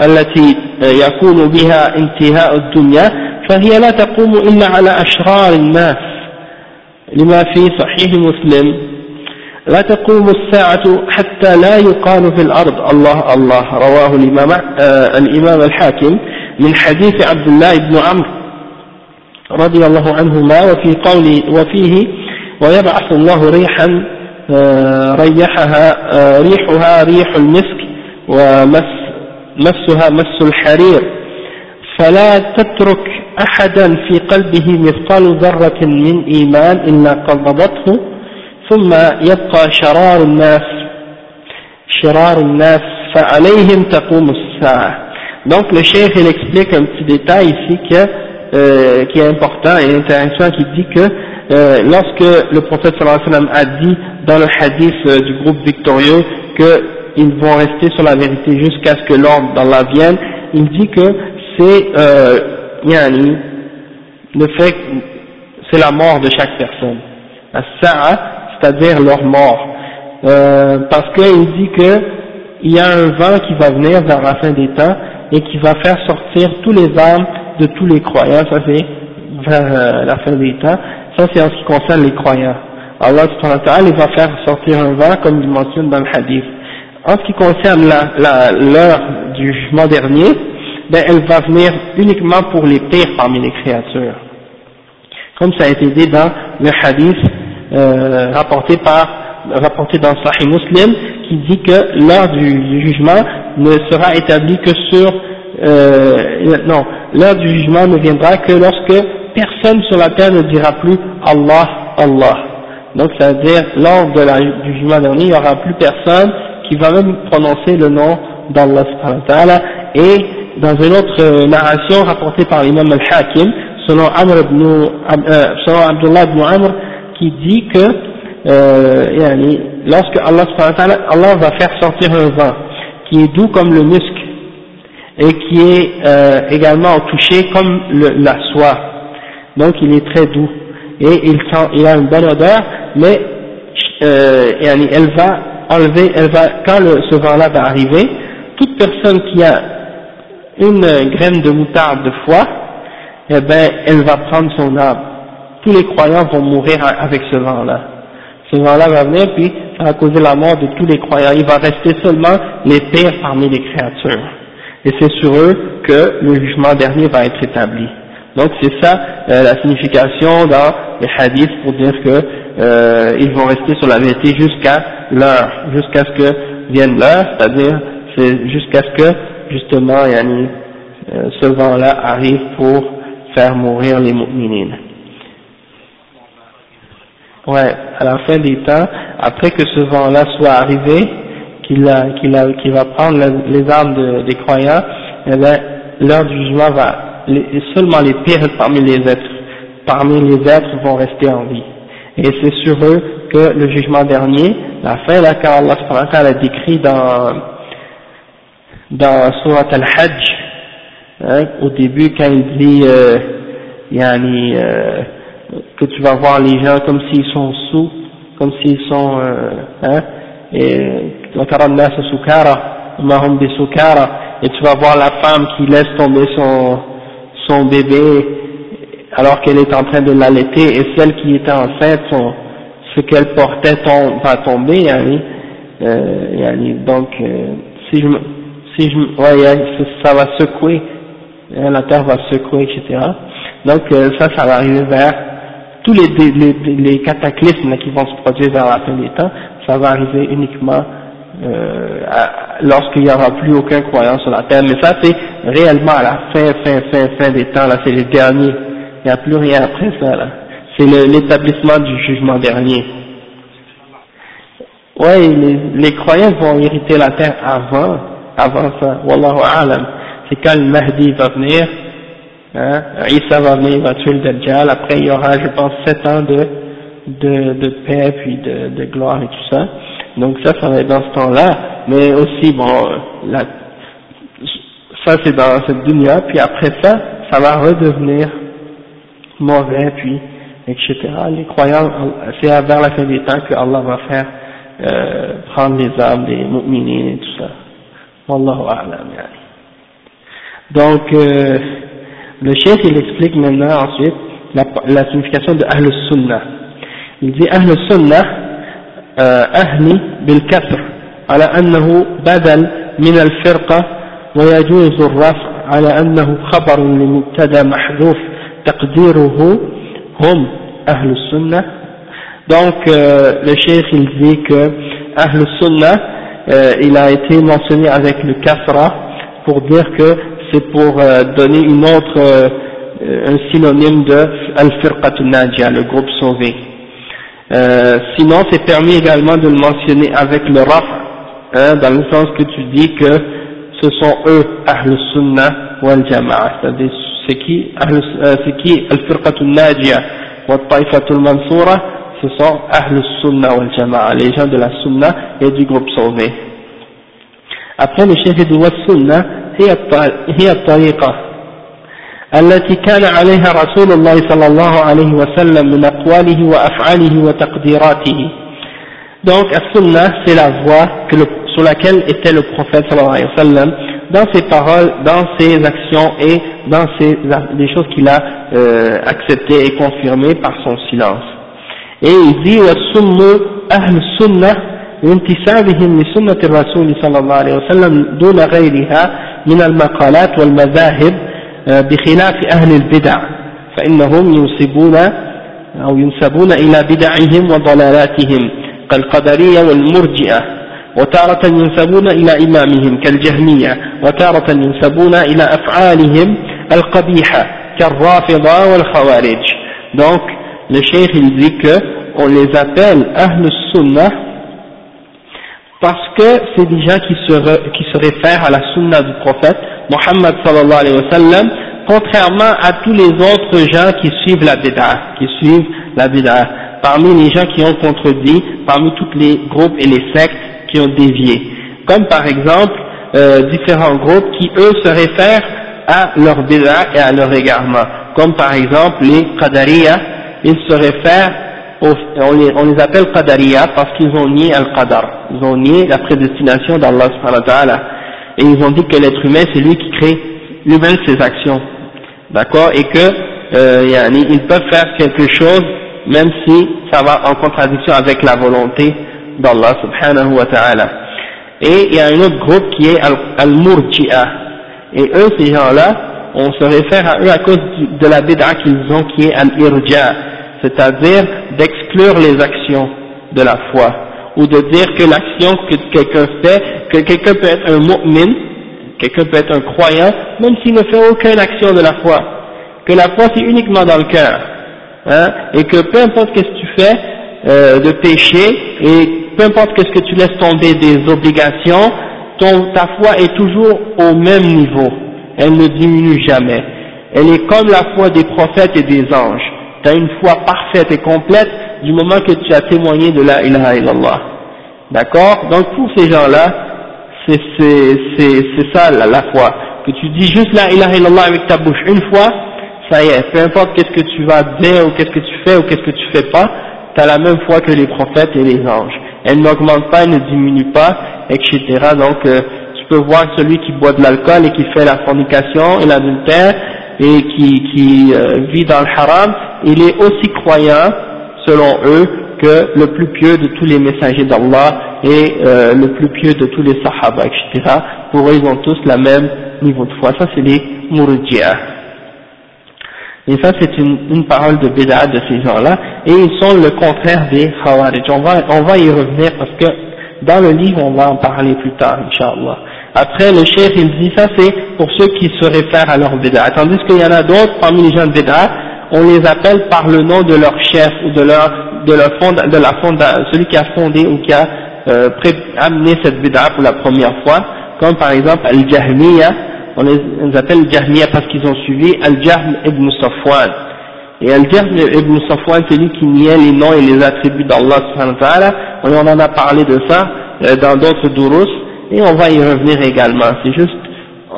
التي يكون بها انتهاء الدنيا فهي لا تقوم إلا على أشرار الناس. لما في صحيح مسلم لا تقوم الساعة حتى لا يقال في الأرض. الله الله. رواه الإمام, آه الإمام الحاكم من حديث عبد الله بن عمرو رضي الله عنهما وفي قول وفيه ويبعث الله ريحا آه، ريحها آه، ريحها ريح المسك ومس مسها مس الحرير فلا تترك أحدا في قلبه مثقال ذرة من إيمان إلا قبضته ثم يبقى شرار الناس شرار الناس فعليهم تقوم الساعة donc le cheikh il explique un petit détail ici que, euh, qui est important et intéressant qui dit que euh, lorsque le prophète sallallahu alayhi wa sallam a dit dans le hadith euh, du groupe victorieux qu'ils vont rester sur la vérité jusqu'à ce que l'ordre d'Allah vienne, il dit que c'est euh, yani, le fait c'est la mort de chaque personne. C'est-à-dire leur mort. Euh, parce qu'il dit que il y a un vent qui va venir vers la fin des temps et qui va faire sortir tous les âmes de tous les croyants, ça c'est vers euh, la fin des temps, ça c'est en ce qui concerne les croyants. Allah il va faire sortir un vent comme il mentionne dans le hadith. En ce qui concerne l'heure du jugement dernier, ben, elle va venir uniquement pour les pires parmi les créatures. Comme ça a été dit dans le hadith euh, rapporté par rapporté dans Sahih Muslim qui dit que l'heure du, jugement ne sera établie que sur euh, non l'heure du jugement ne viendra que lorsque personne sur la terre ne dira plus Allah Allah donc ça veut dire lors de la, du jugement dernier il n'y aura plus personne qui va même prononcer le nom d'Allah et dans une autre euh, narration rapportée par l'imam al-Hakim selon, Amr ibn, euh, selon Abdullah ibn Amr qui dit que euh, lorsque Allah, Allah va faire sortir un vent qui est doux comme le musc et qui est euh, également touché comme la soie, donc il est très doux. Et il, sent, il a une bonne odeur, mais euh, elle va enlever, elle va, quand le, ce vent-là va arriver, toute personne qui a une graine de moutarde de foie, eh ben, elle va prendre son âme tous les croyants vont mourir avec ce vent-là. Ce vent-là va venir, puis ça va causer la mort de tous les croyants. Il va rester seulement les pères parmi les créatures. Et c'est sur eux que le jugement dernier va être établi. Donc c'est ça euh, la signification dans les hadiths pour dire que euh, ils vont rester sur la vérité jusqu'à l'heure, jusqu'à ce que vienne l'heure, c'est-à-dire c'est jusqu'à ce que justement yani, euh, ce vent-là arrive pour faire mourir les mu'minines. Ouais, à la fin des temps, après que ce vent-là soit arrivé, qu'il qu'il qu'il va prendre les armes des croyants, eh bien, l'heure du jugement va, seulement les pires parmi les êtres, parmi les êtres vont rester en vie. Et c'est sur eux que le jugement dernier, la fin là, quand Allah a décrit dans, dans Surat al-Hajj, hein, au début quand il dit, euh, yani, euh, que tu vas voir les gens comme s'ils sont sous, comme s'ils sont, euh, hein, et, et tu vas voir la femme qui laisse tomber son, son bébé alors qu'elle est en train de l'allaiter et celle qui était enceinte, ce qu'elle portait va tomber, yani, euh, yani, donc euh, si je si je ouais, ça va secouer, hein, la terre va secouer, etc. Donc euh, ça, ça va arriver vers tous les, les, les cataclysmes qui vont se produire vers la fin des temps, ça va arriver uniquement euh, lorsqu'il n'y aura plus aucun croyant sur la terre. Mais ça, c'est réellement à la fin, fin, fin, fin des temps, là, c'est les derniers. Il n'y a plus rien après ça, là. C'est l'établissement du jugement dernier. Oui, les, croyants vont hériter la terre avant, avant ça. Wallahu a'lam. C'est quand le Mahdi va venir, Hein, Isa va venir, il va tuer le Dajjal, après il y aura, je pense, sept ans de, de, de paix, puis de, de gloire et tout ça. Donc ça, ça va être dans ce temps-là, mais aussi, bon, la, ça c'est dans cette dunya, puis après ça, ça va redevenir mauvais, puis, etc. Les croyants, c'est vers la fin des temps que Allah va faire euh, prendre les âmes des mu'minines et tout ça. Wallahu a'lam, yani. Donc, euh, le chef il explique maintenant ensuite la, la signification de Ahl Sunnah. Il dit Ahl Sunnah, euh, Ahni bil kasr, على أنه بدل من الفرقة ويجوز الرفع على أنه خبر لمبتدا محذوف تقديره هم أهل السنة donc euh, le cheikh il dit que Ahl Sunnah euh, il a été mentionné avec le kasra pour dire que c'est pour euh, donner une autre euh, un synonyme de Al-Firqatul Najia, le groupe sauvé. Euh, sinon c'est permis également de le mentionner avec le raf, hein, dans le sens que tu dis que ce sont eux Ahl Sunnah wal Jama'a, c'est-à-dire c'est qui euh, c'est qui Al-Firqatul Najia wa Taifatul Mansura, ce sont Ahl Sunnah wal Jama'a, les gens de la Sunnah et du groupe sauvé. Après le chef dit wa Sunnah هي الطريقة التي كان عليها رسول الله صلى الله عليه وسلم من أقواله وأفعاله وتقديراته donc السنة c'est la voie que le, sur laquelle était le prophète صلى الله عليه وسلم dans ses paroles, dans ses actions et dans ses, les choses qu'il a euh, acceptées et confirmées par son silence. Et il dit وَالسُّنُّ أهل السنة لانتسابهم لسنة الرسول صلى الله عليه وسلم دون غيرها من المقالات والمذاهب بخلاف أهل البدع فإنهم ينسبون أو ينسبون إلى بدعهم وضلالاتهم كالقدرية والمرجئة وتارة ينسبون إلى إمامهم كالجهمية وتارة ينسبون إلى أفعالهم القبيحة كالرافضة والخوارج donc le cheikh il dit que on les appelle Ahl Sunnah parce que c'est des gens qui se, re, qui se réfèrent à la Sunna du prophète Muhammad sallallahu alayhi wa sallam contrairement à tous les autres gens qui suivent la bid'a, qui suivent la bid'a, parmi les gens qui ont contredit, parmi tous les groupes et les sectes qui ont dévié, comme par exemple euh, différents groupes qui eux se réfèrent à leur bid'a et à leur égarement, comme par exemple les Qadariya, ils se réfèrent, aux, on, les, appelle Qadariya parce qu'ils ont nié Al-Qadar, ils ont nié la prédestination d'Allah et ils ont dit que l'être humain c'est lui qui crée lui-même ses actions, d'accord, et que euh, ils peuvent faire quelque chose même si ça va en contradiction avec la volonté d'Allah subhanahu wa ta'ala. Et il y a un autre groupe qui est Al-Murji'a, et eux, ces gens-là, on se réfère à eux à cause de la bid'a qu'ils ont qui est Al-Irja, c'est-à-dire d'exclure les actions de la foi, ou de dire que l'action que quelqu'un fait, que quelqu'un peut être un mu'min, quelqu'un peut être un croyant, même s'il ne fait aucune action de la foi, que la foi c'est uniquement dans le cœur, hein, et que peu importe qu'est-ce que tu fais euh, de péché, et peu importe qu'est-ce que tu laisses tomber des obligations, ta foi est toujours au même niveau, elle ne diminue jamais. Elle est comme la foi des prophètes et des anges. Tu as une foi parfaite et complète du moment que tu as témoigné de la ilaha illallah. D'accord? Donc pour ces gens-là, c'est ça la, la, foi. Que tu dis juste la ilaha illallah avec ta bouche une fois, ça y est, peu importe qu'est-ce que tu vas dire ou qu'est-ce que tu fais ou qu'est-ce que tu fais pas, tu as la même foi que les prophètes et les anges. Elle n'augmente pas, elle ne diminue pas, etc. Donc euh, tu peux voir celui qui boit de l'alcool et qui fait la fornication et l'adultère et qui, qui euh, vit dans le haram, il est aussi croyant, selon eux, que le plus pieux de tous les messagers d'Allah et euh, le plus pieux de tous les sahaba, etc. Pour eux, ils ont tous le même niveau de foi. Ça, c'est les murji'ah. Et ça, c'est une, une, parole de bid'a de ces gens-là. Et ils sont le contraire des khawarij. On va, on va y revenir parce que dans le livre, on va en parler plus tard, Inch'Allah. Après, le chef, il dit ça, c'est pour ceux qui se réfèrent à leur bid'a. Tandis qu'il y en a d'autres, parmi les gens de bid'a, on les appelle par le nom de leur chef ou de leur, de leur fond, de la fonda, celui qui a fondé ou qui a euh, amené cette bid'a pour la première fois, comme par exemple Al-Jahmiya, on les, appelle Jahmiya parce qu'ils ont suivi Al-Jahm ibn Safwan. Et Al-Jahm ibn Safwan, c'est lui qui niait les noms et les attributs d'Allah subhanahu wa ta'ala, on en a parlé de ça euh, dans d'autres durus, et on va y revenir également. C'est juste,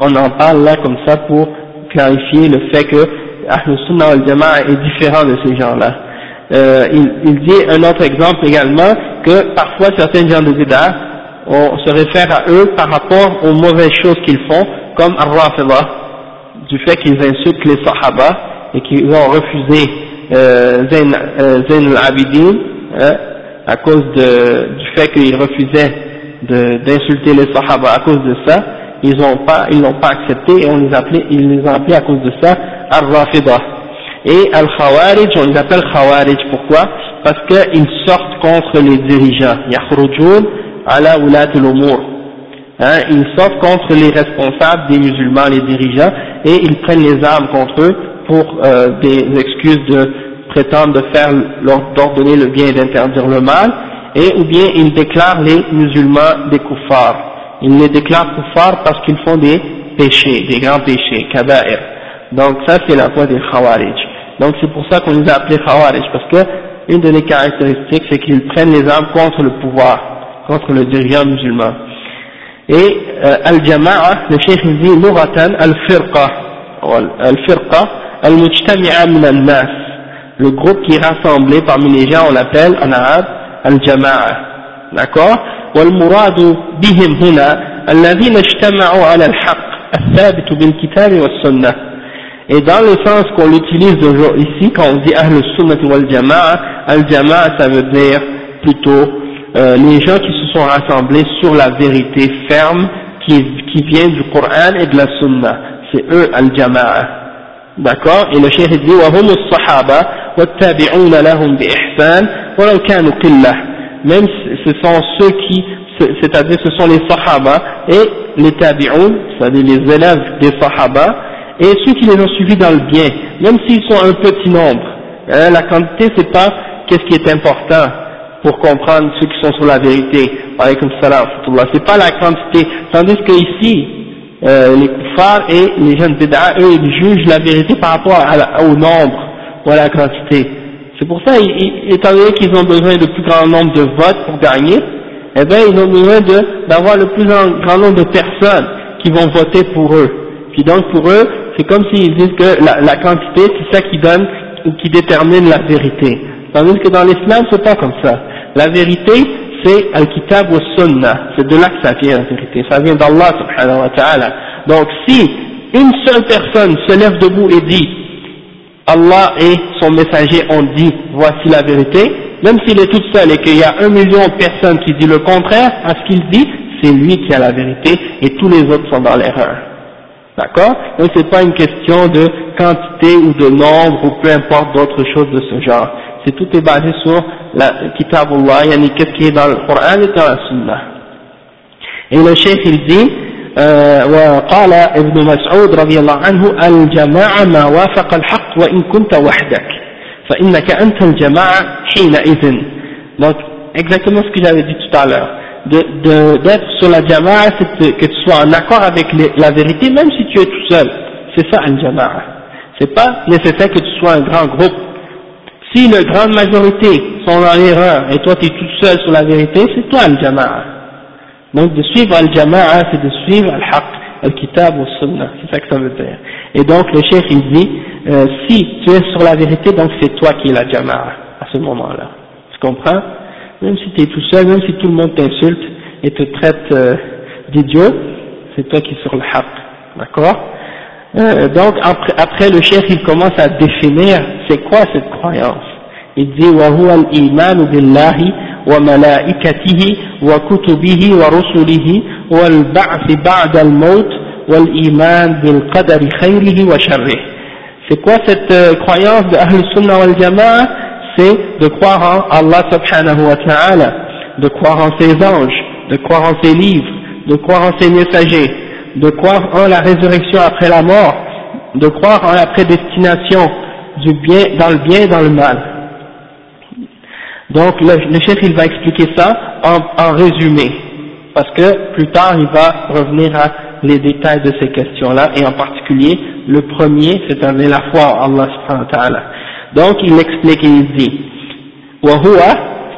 on en parle là comme ça pour clarifier le fait que Ahl Sunnah al Jama'a est différent de ces gens-là. Euh, il, il, dit un autre exemple également que parfois certains gens de Bid'ah, on se réfère à eux par rapport aux mauvaises choses qu'ils font, comme Ar-Rafida, du fait qu'ils insultent les Sahaba et qu'ils ont refusé euh, Zayn, euh, al-Abidin hein, à cause de, du fait qu'ils refusaient d'insulter les Sahaba à cause de ça, ils n'ont pas, pas accepté et on les appelait, ils les ont appelés à cause de ça Al-Rafidah. Et Al-Khawarij, on les appelle Khawarij, pourquoi? Parce qu'ils sortent contre les dirigeants. Ala. Hein, ils sortent contre les responsables des musulmans, les dirigeants, et ils prennent les armes contre eux pour euh, des excuses de prétendre de faire, d'ordonner le bien et d'interdire le mal, et ou bien ils déclarent les musulmans des kuffars. Ils les déclarent kuffars parce qu'ils font des péchés, des grands péchés, kaba'ir. Donc ça c'est la voie des khawarij. Donc c'est pour ça qu'on les a appelés khawarij, parce que une de les caractéristiques c'est qu'ils prennent les armes contre le pouvoir, contre le dirigeant musulman. Et euh, al-jama'a, le cheikh dit luratan al-firqa, al-firqa, al-mujtami'a min al-nas. Le groupe qui est rassemblé parmi les gens, on l'appelle en arabe al-jama'a. D'accord والمراد بهم هنا الذين اجتمعوا على الحق الثابت بالكتاب والسنة Et dans le sens qu'on l'utilise ici, quand on dit Ahl Sunnah wal Jama'a, Al Jama'a ça veut dire plutôt euh, les gens qui se sont rassemblés sur la vérité ferme qui, qui vient du Coran et de la Sunna. C'est eux Al Jama'a. D'accord Et le cheikh dit وهم الصحابة والتابعون لهم بإحسان ولو كانوا قلة même ce sont ceux qui, c'est-à-dire ce sont les sahaba et les tabi'un, c'est-à-dire les élèves des sahaba, et ceux qui les ont suivis dans le bien, même s'ils sont un petit nombre. Hein, la quantité, c'est pas qu'est-ce qui est important pour comprendre ceux qui sont sur la vérité. C'est pas la quantité. Tandis que ici, euh, les kuffars et les jeunes bid'a, eux, ils jugent la vérité par rapport au nombre ou à la quantité. C'est pour ça, étant donné qu'ils ont besoin de plus grand nombre de votes pour gagner, eh bien ils ont besoin d'avoir le plus grand nombre de personnes qui vont voter pour eux. Puis donc pour eux, c'est comme s'ils disent que la, la quantité, c'est ça qui donne ou qui détermine la vérité. Tandis que dans l'islam, c'est pas comme ça. La vérité, c'est al-kitab wa sunnah. C'est de là que ça vient, la vérité. Ça vient d'Allah subhanahu wa ta'ala. Donc si une seule personne se lève debout et dit Allah et son messager ont dit voici la vérité, même s'il est tout seul et qu'il y a un million de personnes qui disent le contraire à ce qu'il dit, c'est lui qui a la vérité et tous les autres sont dans l'erreur. D'accord? Donc c'est pas une question de quantité ou de nombre ou peu importe d'autres choses de ce genre. C'est tout est basé sur la kitab Allah, yani qu'est-ce qui est dans le Coran et dans la Sunna. Et le chef il dit وقال ابن مسعود رضي الله عنه الجماعة ما وافق الحق وإن كنت وحدك فإنك أنت الجماعة حينئذ donc exactement ce que j'avais dit tout à l'heure d'être de, de, sur la jama'a c'est que tu sois en accord avec les, la vérité même si tu es tout seul c'est ça al jama'a c'est pas nécessaire que tu sois un grand groupe si la grande majorité sont dans l'erreur et toi tu es tout seul sur la vérité c'est toi al jama'a Donc de suivre al-jama'a, c'est de suivre al-haq, al-kitab ou sunnah, c'est ça que ça veut dire. Et donc le chef il dit, euh, si tu es sur la vérité, donc c'est toi qui es la jama'a à ce moment-là. Tu comprends? Même si tu es tout seul, même si tout le monde t'insulte et te traite euh, d'idiot, c'est toi qui es sur le haq, d'accord? euh, Donc après, après le chef il commence à définir c'est quoi cette croyance. Il dit, وَهُوَ الْإِيمَانُ بِاللَّهِ وملائكته وكتبه ورسله والبعث بعد الموت والإيمان بالقدر خيره وشره C'est quoi cette euh, croyance de Ahl Sunnah wal Jama'a C'est de croire en Allah subhanahu wa ta'ala, de croire en ses anges, de croire en ses livres, de croire en ses messagers, de croire en la résurrection après la mort, de croire en la prédestination du bien, dans le bien et dans le mal. Donc le, le, chef il va expliquer ça en, en, résumé, parce que plus tard il va revenir à les détails de ces questions-là, et en particulier le premier, c'est-à-dire la foi en Allah subhanahu wa ta'ala. Donc il explique et il dit, وهو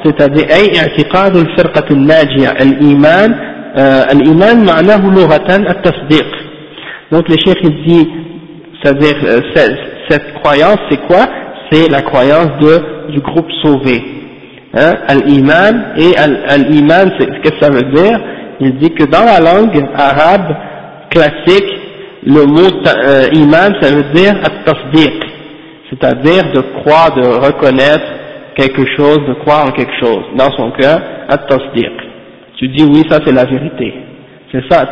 c'est-à-dire أي اعتقاد الفرقة الناجية الإيمان الإيمان معناه لغة التصديق donc le chef il dit c'est-à-dire cette croyance c'est quoi c'est la croyance de, du groupe sauvé hein, al-iman, et al-iman, qu'est-ce que ça veut dire Il dit que dans la langue arabe classique, le mot euh, iman, ça veut dire at-tasdiq, c'est-à-dire de croire, de reconnaître quelque chose, de croire en quelque chose dans son cœur, at-tasdiq. Tu dis oui, ça c'est la vérité. C'est ça.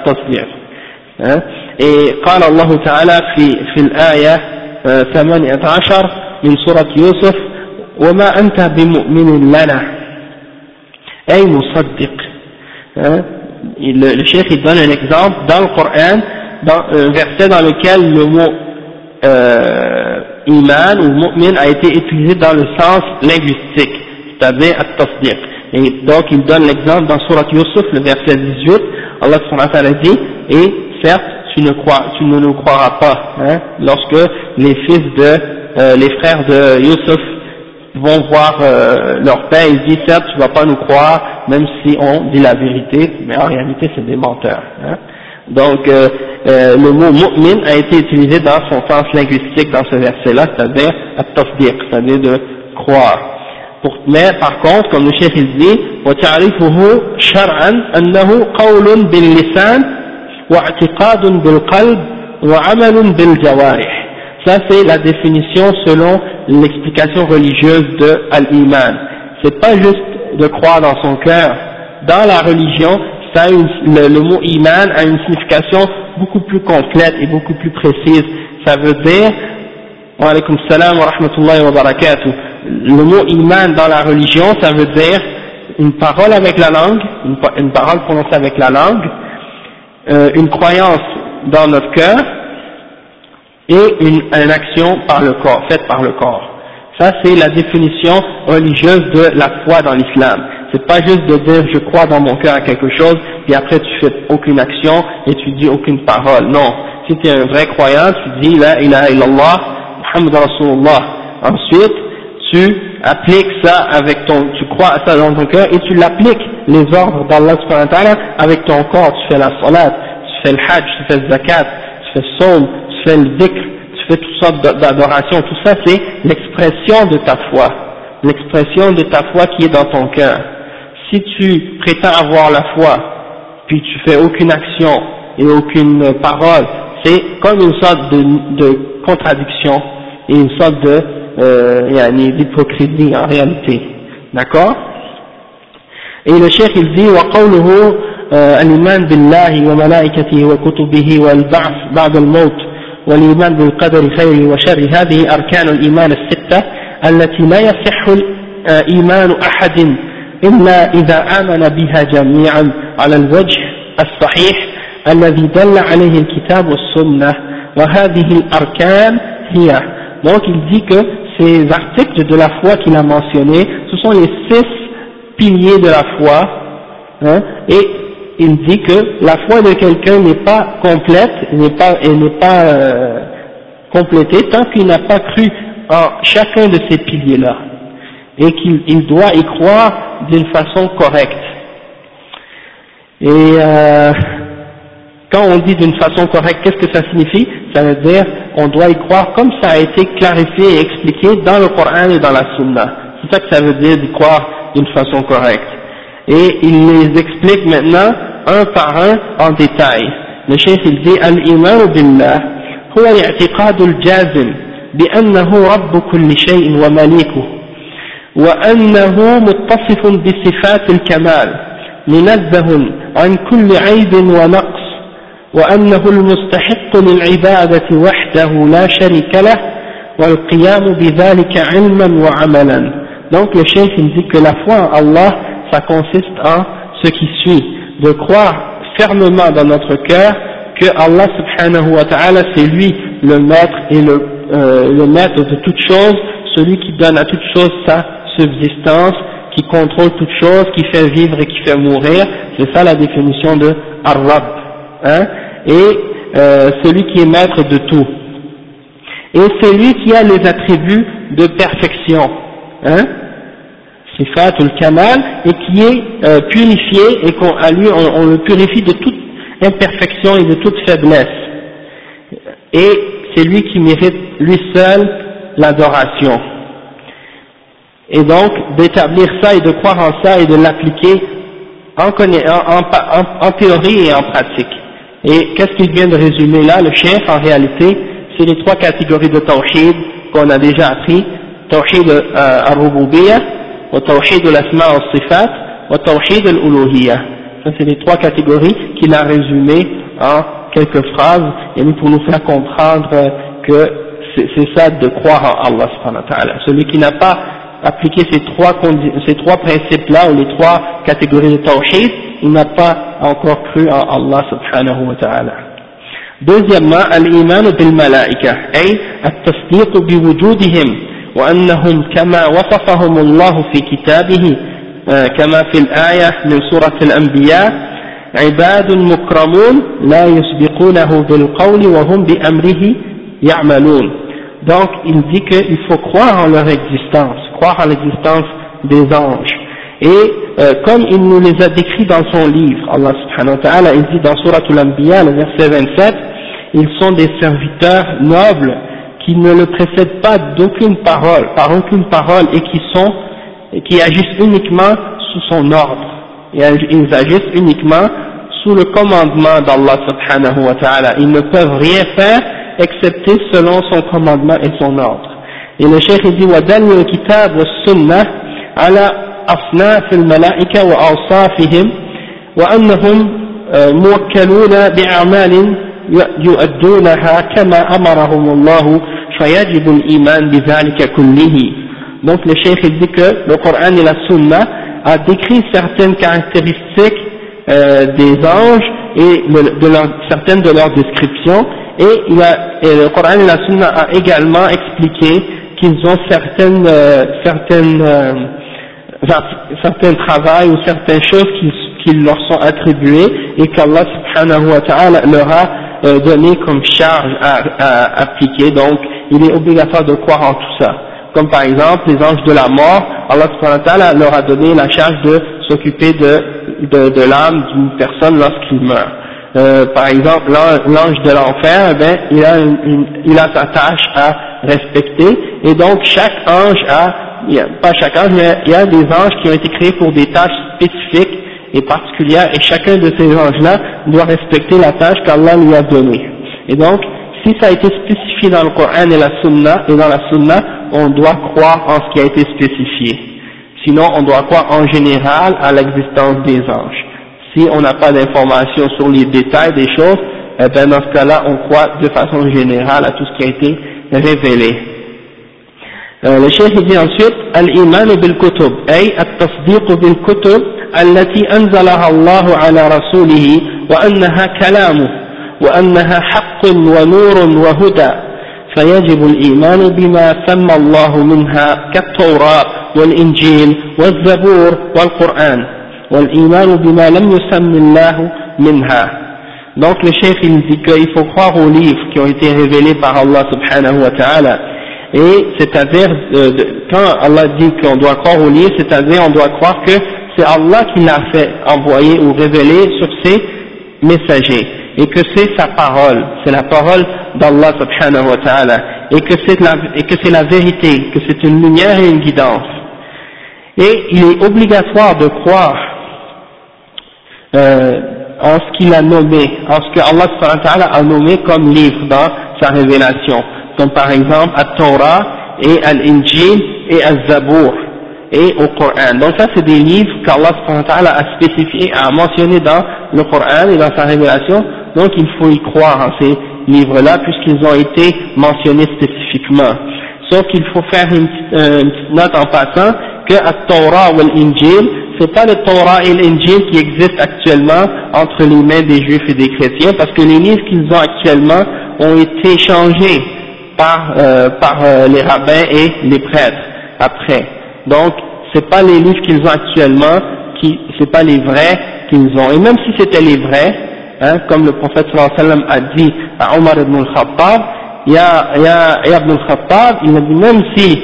Hein? Et قال الله تعالى في في الآية 18 من سورة يوسف وما أنت بمؤمن لنا أي مصدق hein? le, le il donne un exemple dans le Coran dans un verset dans lequel le mot euh, iman ou mu'min a été utilisé dans le sens linguistique, c'est-à-dire at-tasdiq. Et donc il donne l'exemple dans Surat Yusuf, le verset 18, Allah subhanahu dit, et certes tu ne, crois, tu ne nous croiras pas, hein, lorsque les fils de, euh, les frères de Yusuf vont voir euh, leur père, ils disent certes tu vas pas nous croire, même si on dit la vérité, mais en réalité c'est des menteurs. Hein. Donc euh, euh, le mot mu'min a été utilisé dans son sens linguistique dans ce verset-là, c'est-à-dire c'est-à-dire de croire Pour, mais par contre, comme le chef il dit, وتعرفه شرعا أنه قول باللسان واعتقاد بالقلب وعمل بالجوارح. Ça c'est la définition selon l'explication religieuse de al-iman. C'est pas juste de croire dans son cœur. Dans la religion, ça le, le, mot iman a une signification beaucoup plus complète et beaucoup plus précise. Ça veut dire, wa alaykum salam wa rahmatullahi wa barakatuh, le mot iman dans la religion, ça veut dire une parole avec la langue, une, parole prononcée avec la langue, euh, une croyance dans notre cœur et une, action par le corps, faite par le corps. Ça, c'est la définition religieuse de la foi dans l'islam. C'est pas juste de dire je crois dans mon cœur à quelque chose, et après tu fais aucune action et tu dis aucune parole. Non. Si tu es un vrai croyant, tu dis la ilaha illallah, Muhammad Rasulullah. Ensuite, tu appliques ça avec ton, tu crois à ça dans ton cœur et tu l'appliques, les ordres d'Allah avec ton corps. Tu fais la salat, tu fais le hajj, tu fais le zakat, tu fais le saum, tu fais le dhikr, tu fais toutes sortes d'adorations. Tout ça, c'est l'expression de ta foi. L'expression de ta foi qui est dans ton cœur si tu prétends avoir la foi, puis tu fais aucune action et aucune parole, c'est comme une sorte de, contradiction et une sorte de d'hypocrisie en réalité. D'accord? Et le chef il dit وقوله الإيمان بالله وملائكته وكتبه والبعث بعد الموت والإيمان بالقدر خيره وشره هذه أركان الإيمان الستة التي لا يصح إيمان أحد إلا إذا آمن بها جميعا على الوجه الصحيح الذي دل عليه الكتاب والسنة. وهذه الأركان هي. Donc il dit que ces articles de la foi qu'il a mentionnés ce sont les six piliers de la foi hein, et il dit que la foi de quelqu'un n'est pas complète n'est pas, et n'est pas euh, complétée tant qu'il n'a pas cru en chacun de ces piliers là et qu'il doit y croire d'une façon correcte. Et euh, quand on dit d'une façon correcte, qu'est-ce que ça signifie? Ça veut dire on doit y croire comme ça a été clarifié et expliqué dans le Coran et dans la Sunna. C'est ça que ça veut dire d'y croire d'une façon correcte. Et il les explique maintenant un par un en détail. Le chef il dit Al-Iman billah هو الاعتقاد الجازم بأنه رب كل شيء ومليكه وأنه متصف بصفات الكمال منزه عن كل عيب ونقص وأنه المستحق للعبادة وحده لا شريك له والقيام بذلك علما وعملا donc le chef il dit que la foi en Allah ça consiste en ce qui suit de croire fermement dans notre cœur que Allah subhanahu wa ta'ala c'est lui le maître et le, euh, le maître de toutes choses celui qui donne à toutes choses sa subsistance, qui contrôle toutes choses, qui fait vivre et qui fait mourir, c'est ça la définition de Ar-Rab, hein, Et euh, celui qui est maître de tout. Et c'est lui qui a les attributs de perfection, hein, Sifatul Kamal, et qui est euh, purifié, et qu'à lui on, le purifie de toute imperfection et de toute faiblesse. Et c'est lui qui mérite lui seul l'adoration et donc d'établir ça et de croire en ça et de l'appliquer en, théorie et en pratique. Et qu'est-ce qu'il vient de résumer là? Le chef, en réalité, c'est les trois catégories de tawhid qu'on a déjà appris. Tawhid al-rububiyyah, wa tawhid al-asma' al-sifat, wa tawhid al-uluhiyyah. Ça, c'est les trois catégories qu'il a résumées en quelques phrases, et pour nous faire comprendre que c'est ça de croire en Allah subhanahu wa ta'ala. Celui qui n'a pas appliqué ces trois, ces trois principes-là, ou les trois catégories de tawhid, il n'a pas encore cru en Allah subhanahu wa ta'ala. Deuxièmement, al-iman bil malaika, ay at-tasdiq bi wujudihim, wa annahum kama wasafahum Allah fi kitabihi, كما في الآية من سورة الأنبياء عباد مكرمون لا يسبقونه بالقول وهم بأمره يعملون donc il dit qu'il faut croire en leur existence croire en l'existence des anges et euh, comme il nous les a décrits dans son livre, Allah subhanahu wa ta'ala, il dit dans Surah Al-Anbiya, le verset 27, ils sont des serviteurs nobles qui ne le précèdent pas d'aucune parole, par aucune parole, et qui sont, qui agissent uniquement sous son ordre. Et ils agissent uniquement sous le commandement d'Allah subhanahu wa ta'ala. Ils ne peuvent rien faire excepté selon son commandement et son ordre. Et le cheikh il dit, وَدَلْوِ الْكِتَابِ وَالسُّنَّةِ على أصناف الملائكة وأوصافهم وأنهم موكلون بأعمال يؤدونها كما أمرهم الله فيجب الإيمان بذلك كله donc le cheikh il dit que le Coran et la Sunna a décrit certaines caractéristiques euh, des anges et de, de leur, certaines de leurs descriptions et, il a, et le Coran et la Sunna a également expliqué qu'ils ont certaines, euh, certaines euh, certains travails ou certaines choses qui, leur sont attribuées et qu'Allah subhanahu wa ta'ala leur a euh, donné comme charge à, appliquer, donc il est obligatoire de croire en tout ça. Comme par exemple les anges de la mort, Allah subhanahu wa ta'ala leur a donné la charge de s'occuper de, l'âme d'une personne lorsqu'il meurt. Euh, par exemple, l'ange de l'enfer, ben, il, a une, il a sa tâche à respecter, et donc chaque ange a il y a, pas chaque ange, mais il y a des anges qui ont été créés pour des tâches spécifiques et particulières, et chacun de ces anges-là doit respecter la tâche qu'Allah lui a donnée. Et donc, si ça a été spécifié dans le Coran et la Sunna, et dans la Sunna, on doit croire en ce qui a été spécifié. Sinon, on doit croire en général à l'existence des anges. Si on n'a pas d'informations sur les détails des choses, eh bien dans ce cas-là, on croit de façon générale à tout ce qui a été révélé. Le cheikh dit الإيمان بالكتب أي التصديق بالكتب التي أنزلها الله على رسوله وأنها كلامه وأنها حق ونور وهدى. فيجب الإيمان بما سمى الله منها كالتوراة والإنجيل والزبور والقرآن والإيمان بما لم يسم الله منها. Donc le chef il dit qu'il faut croire aux livres qui ont été révélés par Allah subhanahu wa ta'ala. Et c'est-à-dire euh, quand Allah dit qu'on doit croire au livre, c'est-à-dire on doit croire que c'est Allah qui l'a fait envoyer ou révéler sur ses messagers. Et que c'est sa parole, c'est la parole d'Allah subhanahu wa ta'ala. Et que c'est la, la vérité, que c'est une lumière et une guidance. Et il est obligatoire de croire euh, en ce qu'il a nommé, en ce que Allah subhanahu wa ta'ala a nommé comme livre dans sa révélation comme par exemple Al-Torah et Al-Injil et Al-Zabour et au Coran. Donc ça c'est des livres qu'Allah a spécifié, a mentionné dans le Coran et dans sa révélation, donc il faut y croire en ces livres-là puisqu'ils ont été mentionnés spécifiquement. Sauf qu'il faut faire une, euh, note en passant que Al-Torah ou Al-Injil, c'est pas le Torah et l'Injil qui existent actuellement entre les mains des Juifs et des chrétiens, parce que les livres qu'ils ont actuellement ont été changés par, euh, par euh, les rabbins et les prêtres après. Donc, c'est pas les livres qu'ils ont actuellement, qui, c'est pas les vrais qu'ils ont. Et même si c'était les vrais, hein, comme le prophète sallallahu alayhi wa sallam a dit à Omar ibn al-Khattab, il y a, il y a ibn al-Khattab, il a dit même si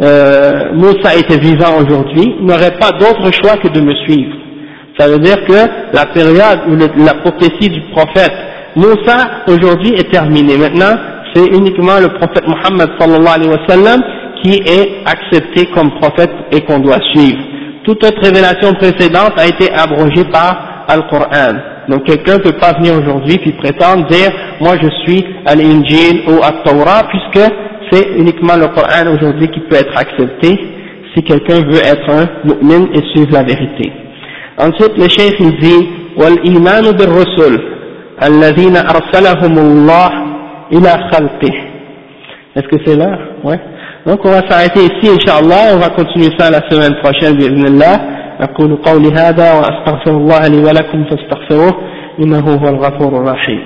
euh, Moussa était vivant aujourd'hui, il n'aurait pas d'autre choix que de me suivre. Ça veut dire que la période où la prophétie du prophète Moussa aujourd'hui est terminée. Maintenant, c'est uniquement le prophète Mohammed sallallahu alayhi wa sallam qui est accepté comme prophète et qu'on doit suivre. Toute autre révélation précédente a été abrogée par Al-Qur'an. Donc quelqu'un ne peut pas venir aujourd'hui puis prétendre dire moi je suis al-Injil ou al-Torah puisque c'est uniquement le Coran aujourd'hui qui peut être accepté si quelqu'un veut être un mu'min et suivre la vérité. Ensuite le cheikh il dit وَالْإِيمَانُ بِالرُّسُلِ الَّذِينَ أَرْسَلَهُمُ اللَّهُ إِلَى خَلْقِهِ Est-ce que c'est là Ouais. Donc on va s'arrêter ici, Inch'Allah, on va continuer ça la semaine prochaine, bismillah. أقول قولي هذا وأستغفر الله لي ولكم فاستغفروه إنه هو الغفور الرحيم